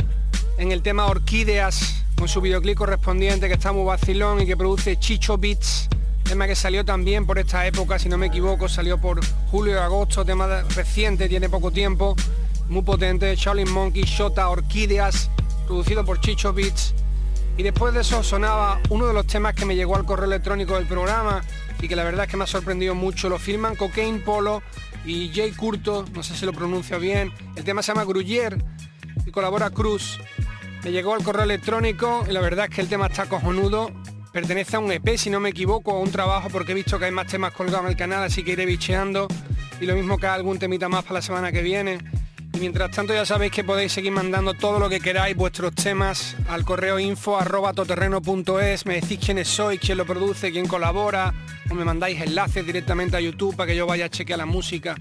en el tema Orquídeas, con su videoclip correspondiente que está muy vacilón y que produce Chicho Beats, tema que salió también por esta época, si no me equivoco, salió por julio y agosto, tema reciente, tiene poco tiempo, muy potente, Charlie Monkey, Chota, Orquídeas, producido por Chicho Beats. Y después de eso sonaba uno de los temas que me llegó al correo electrónico del programa y que la verdad es que me ha sorprendido mucho. Lo filman Cocaine Polo y Jay Curto, no sé si lo pronuncio bien. El tema se llama Gruyère y colabora Cruz. Me llegó al correo electrónico y la verdad es que el tema está cojonudo. Pertenece a un EP, si no me equivoco, a un trabajo porque he visto que hay más temas colgados en el canal, así que iré bicheando. Y lo mismo que algún temita más para la semana que viene. Y mientras tanto ya sabéis que podéis seguir mandando todo lo que queráis, vuestros temas, al correo info arroba toterreno.es, me decís quiénes sois, quién lo produce, quién colabora, o me mandáis enlaces directamente a YouTube para que yo vaya a chequear la música.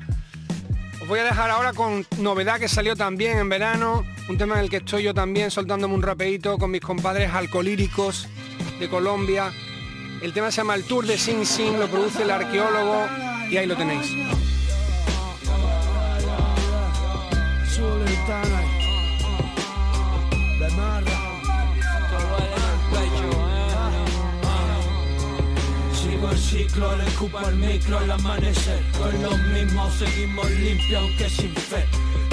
Os voy a dejar ahora con novedad que salió también en verano, un tema en el que estoy yo también soltándome un rapeito con mis compadres alcolíricos de Colombia. El tema se llama El Tour de Sing Sing, lo produce el arqueólogo y ahí lo tenéis. Sigo el ciclo, le escupo al micro al amanecer Con los mismos seguimos limpios aunque sin fe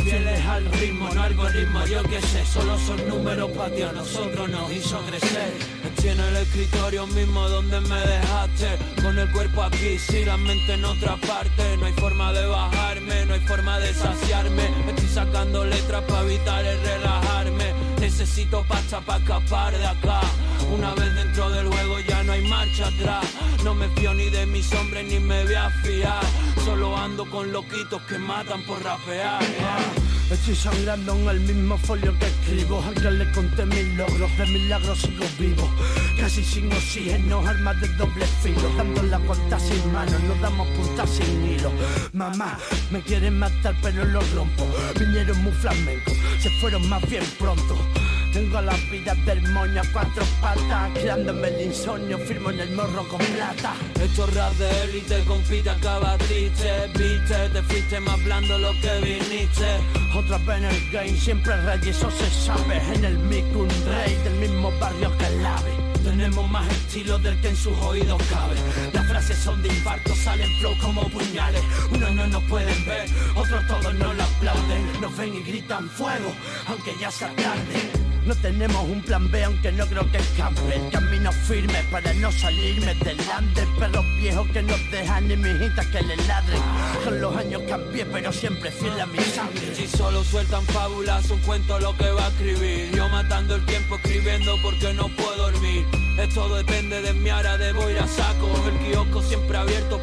Fieles al ritmo, no algoritmo, yo qué sé Solo son números para ti, a nosotros nos hizo crecer Estoy en el escritorio mismo donde me dejaste Con el cuerpo aquí, si la mente en otra parte. No hay forma de bajarme, no hay forma de saciarme. Estoy sacando letras para evitar el relajarme Necesito pasta para escapar de acá. Una vez dentro del juego ya no hay marcha atrás. No me fío ni de mis hombres ni me voy a fiar. Solo ando con loquitos que matan por rapear Estoy sangrando en el mismo folio que escribo Alguien le conté mis logros, de milagros sigo vivo. Casi sin oxígeno, armas de doble filo. Dando la vuelta sin manos, nos damos puntas sin hilo. Mamá, me quieren matar pero lo rompo. Vinieron muy flamencos, se fueron más bien pronto tengo la vida del moño a cuatro patas Creándome el insomnio, firmo en el morro con plata Esto es rap de élite, compite acaba triste Viste, te fuiste más blando lo que viniste Otra vez en el game, siempre rey, eso se sabe En el mic un rey del mismo barrio que el ave tenemos más estilo del que en sus oídos cabe. Las frases son de infarto, salen flow como puñales. Unos no nos pueden ver, otros todos no lo aplauden. Nos ven y gritan fuego, aunque ya sea tarde. No tenemos un plan B, aunque no creo que escape. Camino firme para no salirme delante. Perros viejos que nos dejan ni mijitas que le ladren. Con los años cambié, pero siempre fiel a mi sangre. Si solo sueltan fábulas, un cuento lo que va a escribir. Yo matando el tiempo escribiendo porque no puedo dormir. Esto depende de mi ara de voy a saco. El kiosco siempre abierto,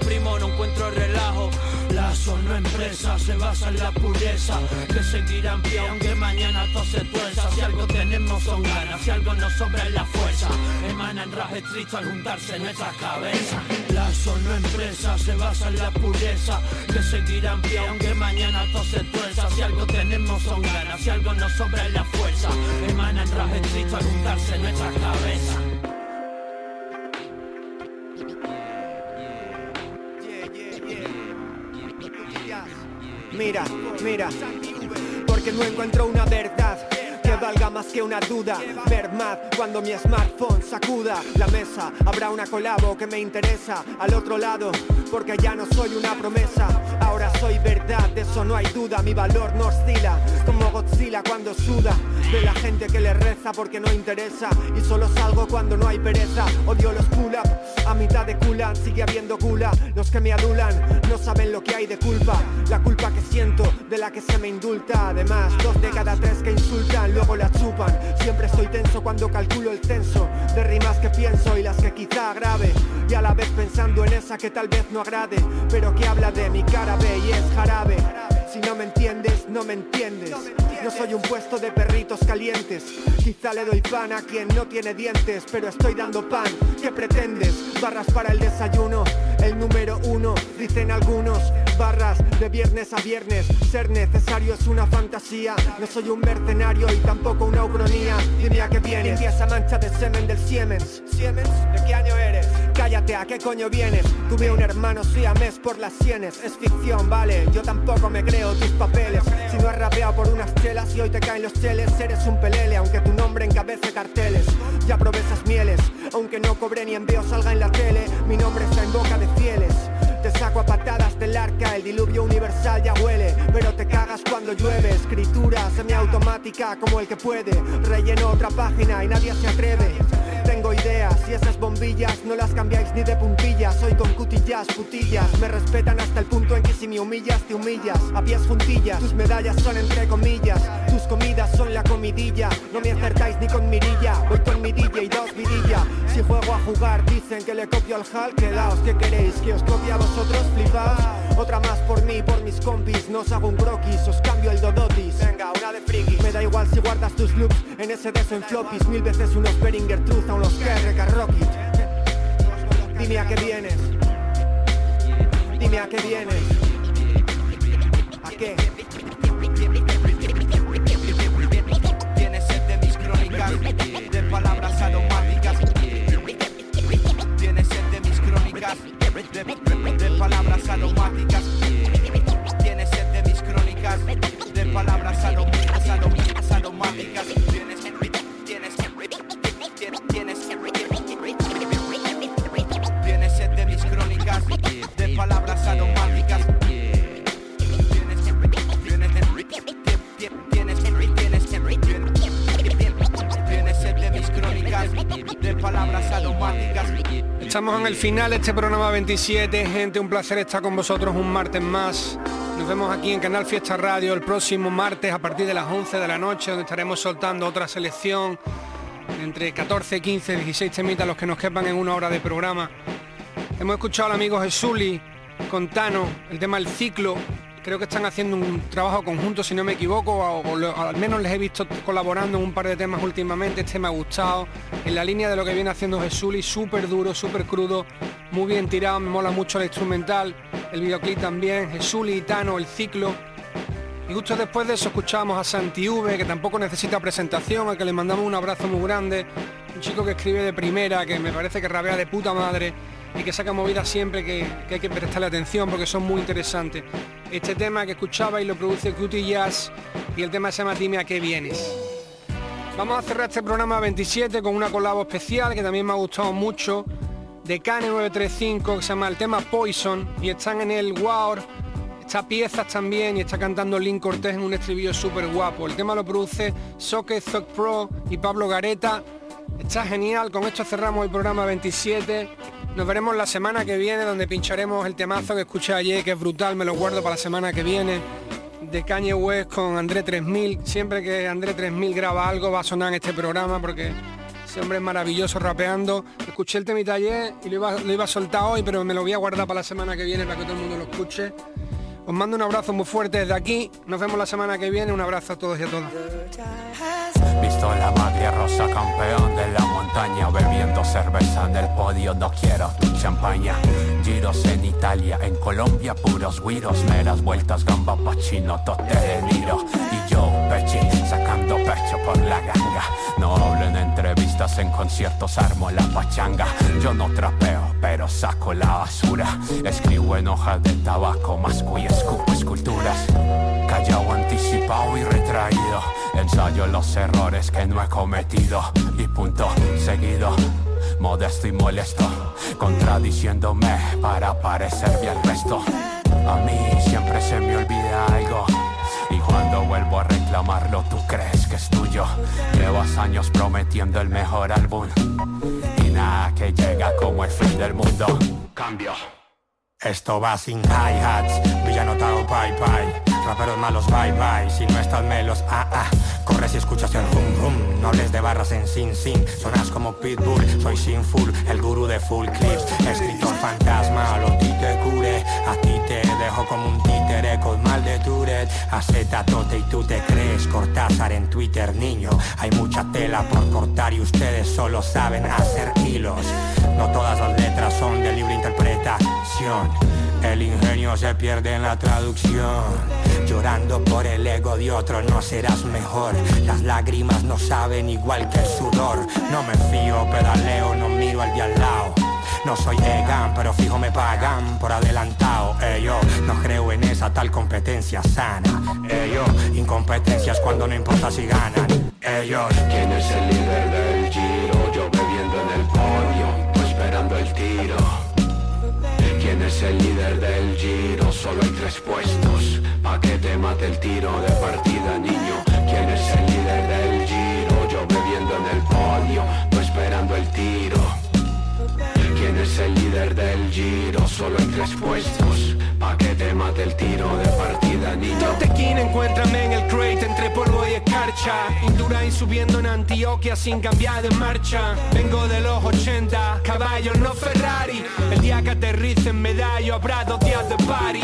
Empresa se basa en la pureza Que seguirán pie aunque mañana todo se tuerza. Si algo tenemos son ganas, si algo nos sobra es la fuerza. Emanan raje estricto al juntarse nuestras cabezas. La no empresa se basa en la pureza Que seguirán pie aunque mañana todo se tuerza. Si algo tenemos son ganas, si algo nos sobra es la fuerza. Emanan raje estricto al juntarse nuestras cabezas Mira, mira, porque no encuentro una verdad valga más que una duda. Verdad, cuando mi smartphone sacuda la mesa, habrá una colabo que me interesa al otro lado, porque ya no soy una promesa. Ahora soy verdad, de eso no hay duda. Mi valor no oscila, como Godzilla cuando suda. De la gente que le reza porque no interesa. Y solo salgo cuando no hay pereza. Odio los pull-up, a mitad de culan sigue habiendo cula. Los que me adulan no saben lo que hay de culpa. La culpa que siento, de la que se me indulta. Además, dos de cada tres que insultan luego la chupan. Siempre estoy tenso cuando calculo el censo de rimas que pienso y las que quizá agrave. Y a la vez pensando en esa que tal vez no agrade, pero que habla de mi cara B y es jarabe. Si no me entiendes, no me entiendes. No soy un puesto de perritos calientes. Quizá le doy pan a quien no tiene dientes, pero estoy dando pan. ¿Qué pretendes? Barras para el desayuno, el número uno, dicen algunos. Barras de viernes a viernes, ser necesario es una fantasía. No soy un mercenario y tampoco una ucronía. Dime a qué viene Limpia esa mancha de semen del Siemens. ¿Siemens? ¿De qué año eres? Cállate, ¿a qué coño vienes? Tuve un hermano siamés por las sienes. Es ficción, vale, yo tampoco me creo tus papeles. Si no has rapeado por unas chelas y hoy te caen los cheles, eres un pelele, aunque tu carteles. Ya probé esas mieles, aunque no cobre ni envío salga en la tele. Mi nombre está en boca de fieles. Te saco a patadas del arca, el diluvio universal ya huele, pero te cagas cuando llueve. Escritura semiautomática como el que puede, relleno otra página y nadie se atreve. Ideas y esas bombillas no las cambiáis ni de puntillas. Soy con cutillas, putillas. Me respetan hasta el punto en que si me humillas, te humillas. A pies juntillas, tus medallas son entre comillas. Tus comidas son la comidilla. No me acertáis ni con mirilla. Voy con mi DJ y dos vidilla. Si juego a jugar, dicen que le copio al Hal. Quedaos, ¿qué queréis? ¿Que os copie a vosotros? Flipaos. Otra más por mí, por mis compis. No os hago un croquis, os cambio el dodotis. Venga, una de friki. Me da igual si guardas tus loops en ese beso en floppies. Mil veces unos Beringer Truth a unos KRK Rocket. Dime a qué vienes. Dime a qué vienes. ¿A qué? Tienes sed de mis crónicas, de palabras aromáticas. Tienes sed de mis crónicas, de, palabras aromáticas. Tienes sed de mis crónicas, de palabras aromáticas, aromáticas, aromáticas. Tienes, tienes, tienes, de mis crónicas, de palabras aromáticas. Tienes sed de mis crónicas, de palabras aromáticas. Estamos en el final de este programa 27, gente, un placer estar con vosotros un martes más. Nos vemos aquí en Canal Fiesta Radio el próximo martes a partir de las 11 de la noche, donde estaremos soltando otra selección entre 14, 15, 16 temitas los que nos quepan en una hora de programa. Hemos escuchado al amigo Jesuli con Tano, el tema del ciclo. Creo que están haciendo un trabajo conjunto, si no me equivoco, o, al menos les he visto colaborando en un par de temas últimamente. Este me ha gustado. En la línea de lo que viene haciendo Jesuli, súper duro, súper crudo, muy bien tirado, me mola mucho el instrumental, el videoclip también. Jesuli Tano, el ciclo. Y justo después de eso escuchábamos a Santi V, que tampoco necesita presentación, al que le mandamos un abrazo muy grande. Un chico que escribe de primera, que me parece que rabea de puta madre y que saca movidas siempre que, hay que prestarle atención porque son muy interesantes. Este tema que escuchaba y lo produce Cutie Jazz y el tema se llama Dime a qué vienes. Vamos a cerrar este programa 27 con una colabo especial que también me ha gustado mucho de Kane 935 que se llama el tema Poison y están en el Wow Está piezas también y está cantando Link Cortés en un estribillo súper guapo. El tema lo produce Socket Thug Pro y Pablo Gareta. Está genial, con esto cerramos el programa 27. Nos veremos la semana que viene donde pincharemos el temazo que escuché ayer, que es brutal, me lo guardo para la semana que viene. De Kanye West con André 3000. Siempre que André 3000 graba algo va a sonar en este programa porque Ese hombre es maravilloso rapeando. Escuché el temita ayer y lo iba, lo iba a soltar hoy, pero me lo voy a guardar para la semana que viene para que todo el mundo lo escuche. Os mando un abrazo muy fuerte desde aquí. Nos vemos la semana que viene. Un abrazo a todos y a todas. Visto la maglia rosa, campeón de la montaña, bebiendo cerveza en el podio, no quiero champaña. Giros en Italia, en Colombia, puros guiros, meras vueltas, gamba, pachino, tote de niro. Y yo, pechi, sacando pecho por la ganga. No hablo en entrevistas, en conciertos, armo la pachanga. Yo no trapeo, pero saco la basura. Escribo en hojas de tabaco, masco y escupo esculturas. Callao, anticipado y retraído. Ensayo los errores que no he cometido. Y punto seguido. Modesto y molesto, contradiciéndome para parecerme al resto. A mí siempre se me olvida algo. Cuando vuelvo a reclamarlo, tú crees que es tuyo. Llevas años prometiendo el mejor álbum. Y nada que llega como el fin del mundo. Cambio. Esto va sin hi-hats, villanotado bye bye Raperos malos bye bye, si no están melos ah ah Corres y escuchas el rum rum, no hables de barras en sin sin Sonas como Pitbull, soy Sinful, el gurú de full clips Escritor fantasma, lo ti te cure A ti te dejo como un con mal de Tourette Acetatote y tú te crees Cortázar en Twitter, niño Hay mucha tela por cortar y ustedes solo saben hacer hilos No todas las letras son de libre interpretación el ingenio se pierde en la traducción. Llorando por el ego de otro no serás mejor. Las lágrimas no saben igual que el sudor. No me fío, pedaleo, no miro al de al lado. No soy Egan, pero fijo me pagan por adelantado. Ello, no creo en esa tal competencia sana. Ello, incompetencias cuando no importa si ganan. Ellos, ¿quién es el líder del giro? Yo bebiendo en el podio, esperando el tiro. ¿Quién es el líder del giro? Solo hay tres puestos Pa' que te mate el tiro de partida, niño ¿Quién es el líder del giro? Yo bebiendo en el podio esperando el tiro ¿Quién es el líder del giro? Solo hay tres puestos Pa' que te mate el tiro de partida, niño. Totequín, encuéntrame en el crate entre polvo y escarcha Indurain subiendo en Antioquia sin cambiar de marcha. Vengo de los 80, caballos no Ferrari. El día que aterrice en medallo habrá dos días de party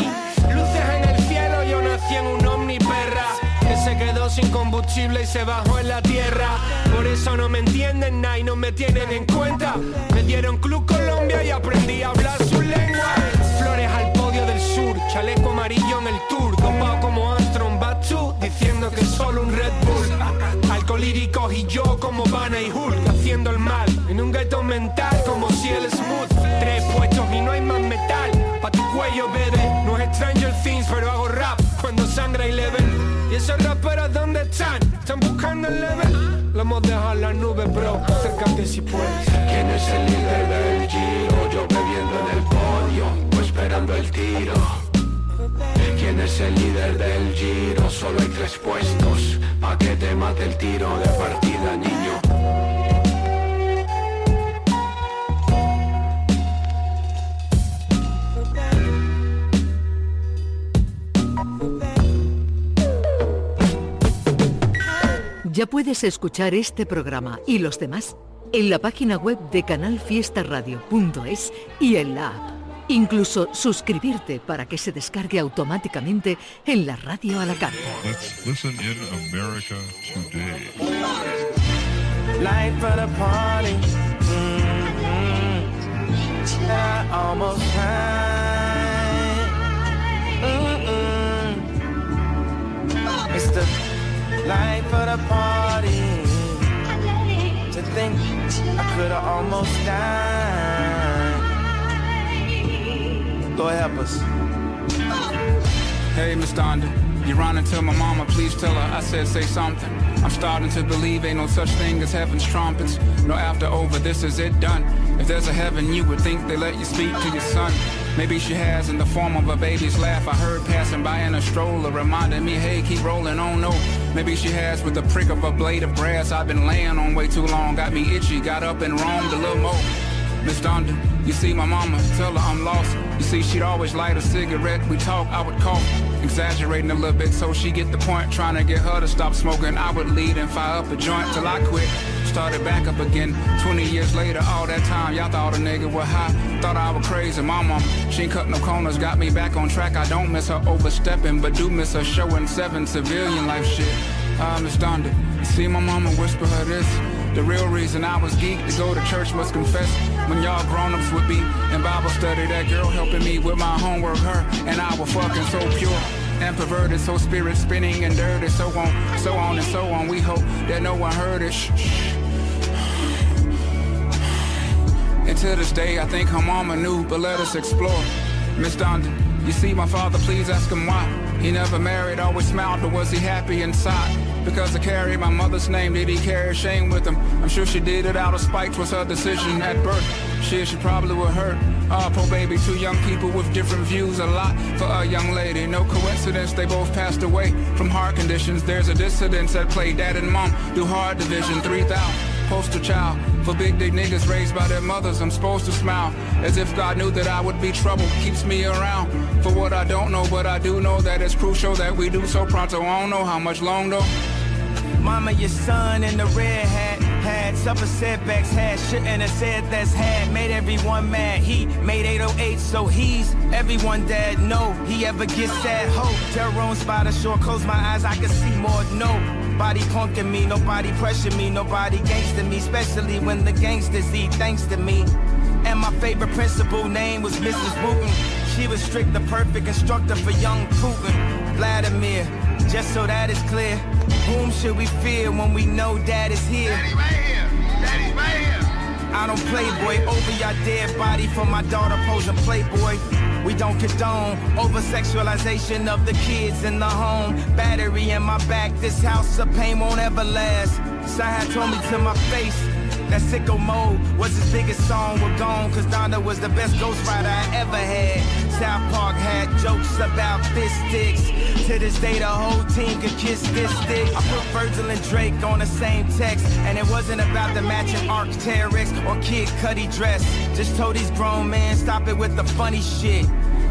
Luces en el cielo, yo nací en un omni perra se quedó sin combustible y se bajó en la tierra. Por eso no me entienden nada y no me tienen en cuenta. Me dieron Club Colombia y aprendí a hablar su lengua. Flores al podio del sur, chaleco amarillo en el tour. Dopado como Armstrong Batu, diciendo que solo un Red Bull. Alcolíricos y yo como Vanna y Hulk, haciendo el mal. En un gueto mental como si el smooth. Tres puestos y no hay más metal. Pa' tu cuello, bebé. No es Stranger Things, pero hago rap cuando sangra y level. ¿Y esos raperos dónde están? ¿Están buscando el level? Lo hemos dejado en las nubes, bro. Acércate si puedes. ¿Quién es el líder del giro? Yo bebiendo en el podio, o esperando el tiro. ¿Quién es el líder del giro? Solo hay tres puestos Pa' que te mate el tiro de partida, niño Ya puedes escuchar este programa y los demás en la página web de canalfiestaradio.es y en la app. Incluso suscribirte para que se descargue automáticamente en la radio a la carta. Let's listen in America today. Life for the party. Mm-hmm. I almost had. Mm-mm. It's the life for the party. To think I could have almost died. Lord help us. Hey, Miss Donda. You running to my mama, please tell her I said say something. I'm starting to believe ain't no such thing as heaven's trumpets. No after over, this is it done. If there's a heaven, you would think they let you speak to your son. Maybe she has in the form of a baby's laugh. I heard passing by in a stroller, reminding me, hey, keep rolling on. No, maybe she has with the prick of a blade of grass. I've been laying on way too long, got me itchy, got up and roamed a little more. Miss Donda, you see my mama, tell her I'm lost. You see, she'd always light a cigarette. We talk, I would cough, exaggerating a little bit so she get the point. Trying to get her to stop smoking. I would lead and fire up a joint till I quit. Started back up again 20 years later, all that time Y'all thought a nigga was high, thought I was crazy My mom, she ain't cut no corners Got me back on track, I don't miss her overstepping But do miss her showing seven civilian life shit I miss Donda, you see my mama whisper her this the real reason I was geeked to go to church must confess When y'all grown-ups would be in Bible study That girl helping me with my homework, her and I were fucking so pure and perverted, so spirit spinning and dirty, so on, so on and so on. We hope that no one heard it. Shh, shh. And to this day, I think her mama knew, but let us explore. Miss Donda, you see my father, please ask him why. He never married, always smiled, but was he happy inside? Because I carried my mother's name, did he carry shame with him? I'm sure she did it out of spite, was her decision at birth. Shit, she probably would hurt. Ah, uh, poor baby, two young people with different views, a lot for a young lady. No coincidence, they both passed away from heart conditions. There's a dissidence at play, dad and mom do hard division, 3,000 poster child for big dick niggas raised by their mothers. I'm supposed to smile as if God knew that I would be trouble. Keeps me around for what I don't know, but I do know that it's crucial that we do so pronto. I don't know how much long though. Mama, your son in the red hat had suffered setbacks, had shouldn't have said that's had made everyone mad. He made 808, so he's everyone that No, he ever gets that hope. Terror on spider shore, close my eyes, I can see more. No. Nobody punking me, nobody pressure me, nobody gangster me, especially when the gangsters eat thanks to me. And my favorite principal name was Mrs. Wooten. She was strict, the perfect instructor for young Putin. Vladimir, just so that is clear. Whom should we fear when we know dad is here? Daddy right here. Daddy's right here. I don't play, boy. Over your dead body for my daughter posing playboy. We don't condone over-sexualization of the kids in the home. Battery in my back, this house of pain won't ever last. Sahad told me to my face that sicko mode was his biggest song. We're gone, cause Donda was the best ghostwriter I ever had. South Park had jokes about fist sticks. To this day, the whole team could kiss this stick. I put Virgil and Drake on the same text, and it wasn't about the matching Arc'teryx or Kid Cudi dress. Just told these grown men, stop it with the funny shit.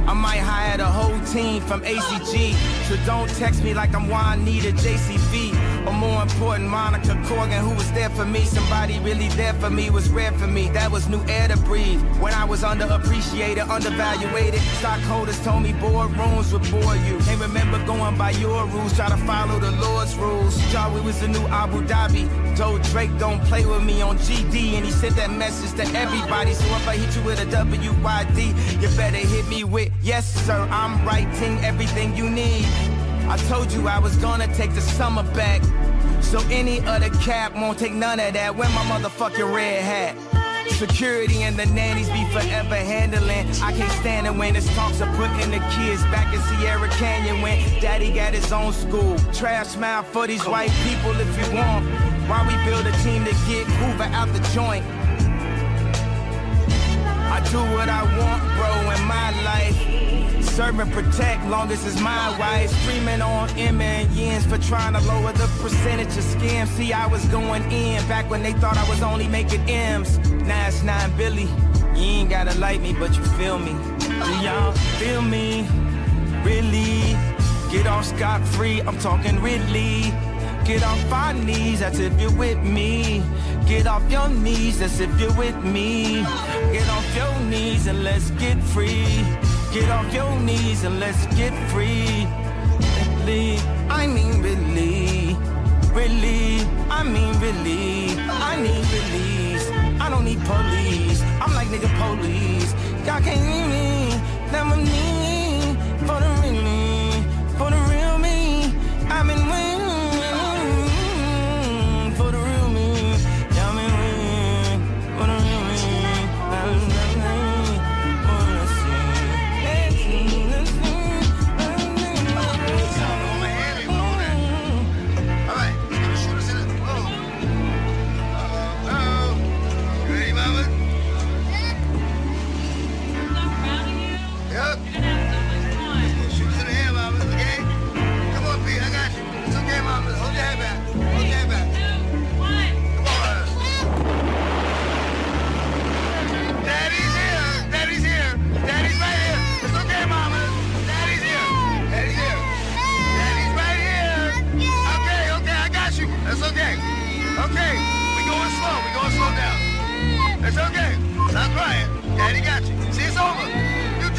I might hire the whole team from ACG. So don't text me like I'm Juanita JCV. Or more important, Monica Corgan, who was there for me. Somebody really there for me was rare for me. That was new air to breathe. When I was underappreciated, undervaluated. Stockholders told me boardrooms would bore you. They remember going by your rules, try to follow the Lord's rules. Y'all, we was the new Abu Dhabi. Told Drake don't play with me on GD, and he sent that message to everybody. So if I hit you with a WYD, you better hit me with Yes, sir, I'm writing everything you need. I told you I was gonna take the summer back. So any other cap won't take none of that. Wear my motherfucking red hat. Security and the nannies be forever handling. I can't stand it when it's talks of putting the kids back in Sierra Canyon when daddy got his own school. Trash smile for these white people if you want. Why we build a team to get Hoover out the joint? I do what I want, bro, in my life. Serve and protect, long as it's my wife. Screaming on M and yens for trying to lower the percentage of scams. See, I was going in back when they thought I was only making M's. Now it's nine Billy. You ain't gotta like me, but you feel me. Do y'all feel me? Really? Get off scot free, I'm talking really. Get off our knees, that's if you're with me. Get off your knees, that's if you're with me. Get off your knees and let's get free. Get off your knees and let's get free. Really, I mean really, really, I mean really. I need release. I don't need police. I'm like nigga police. Y'all can't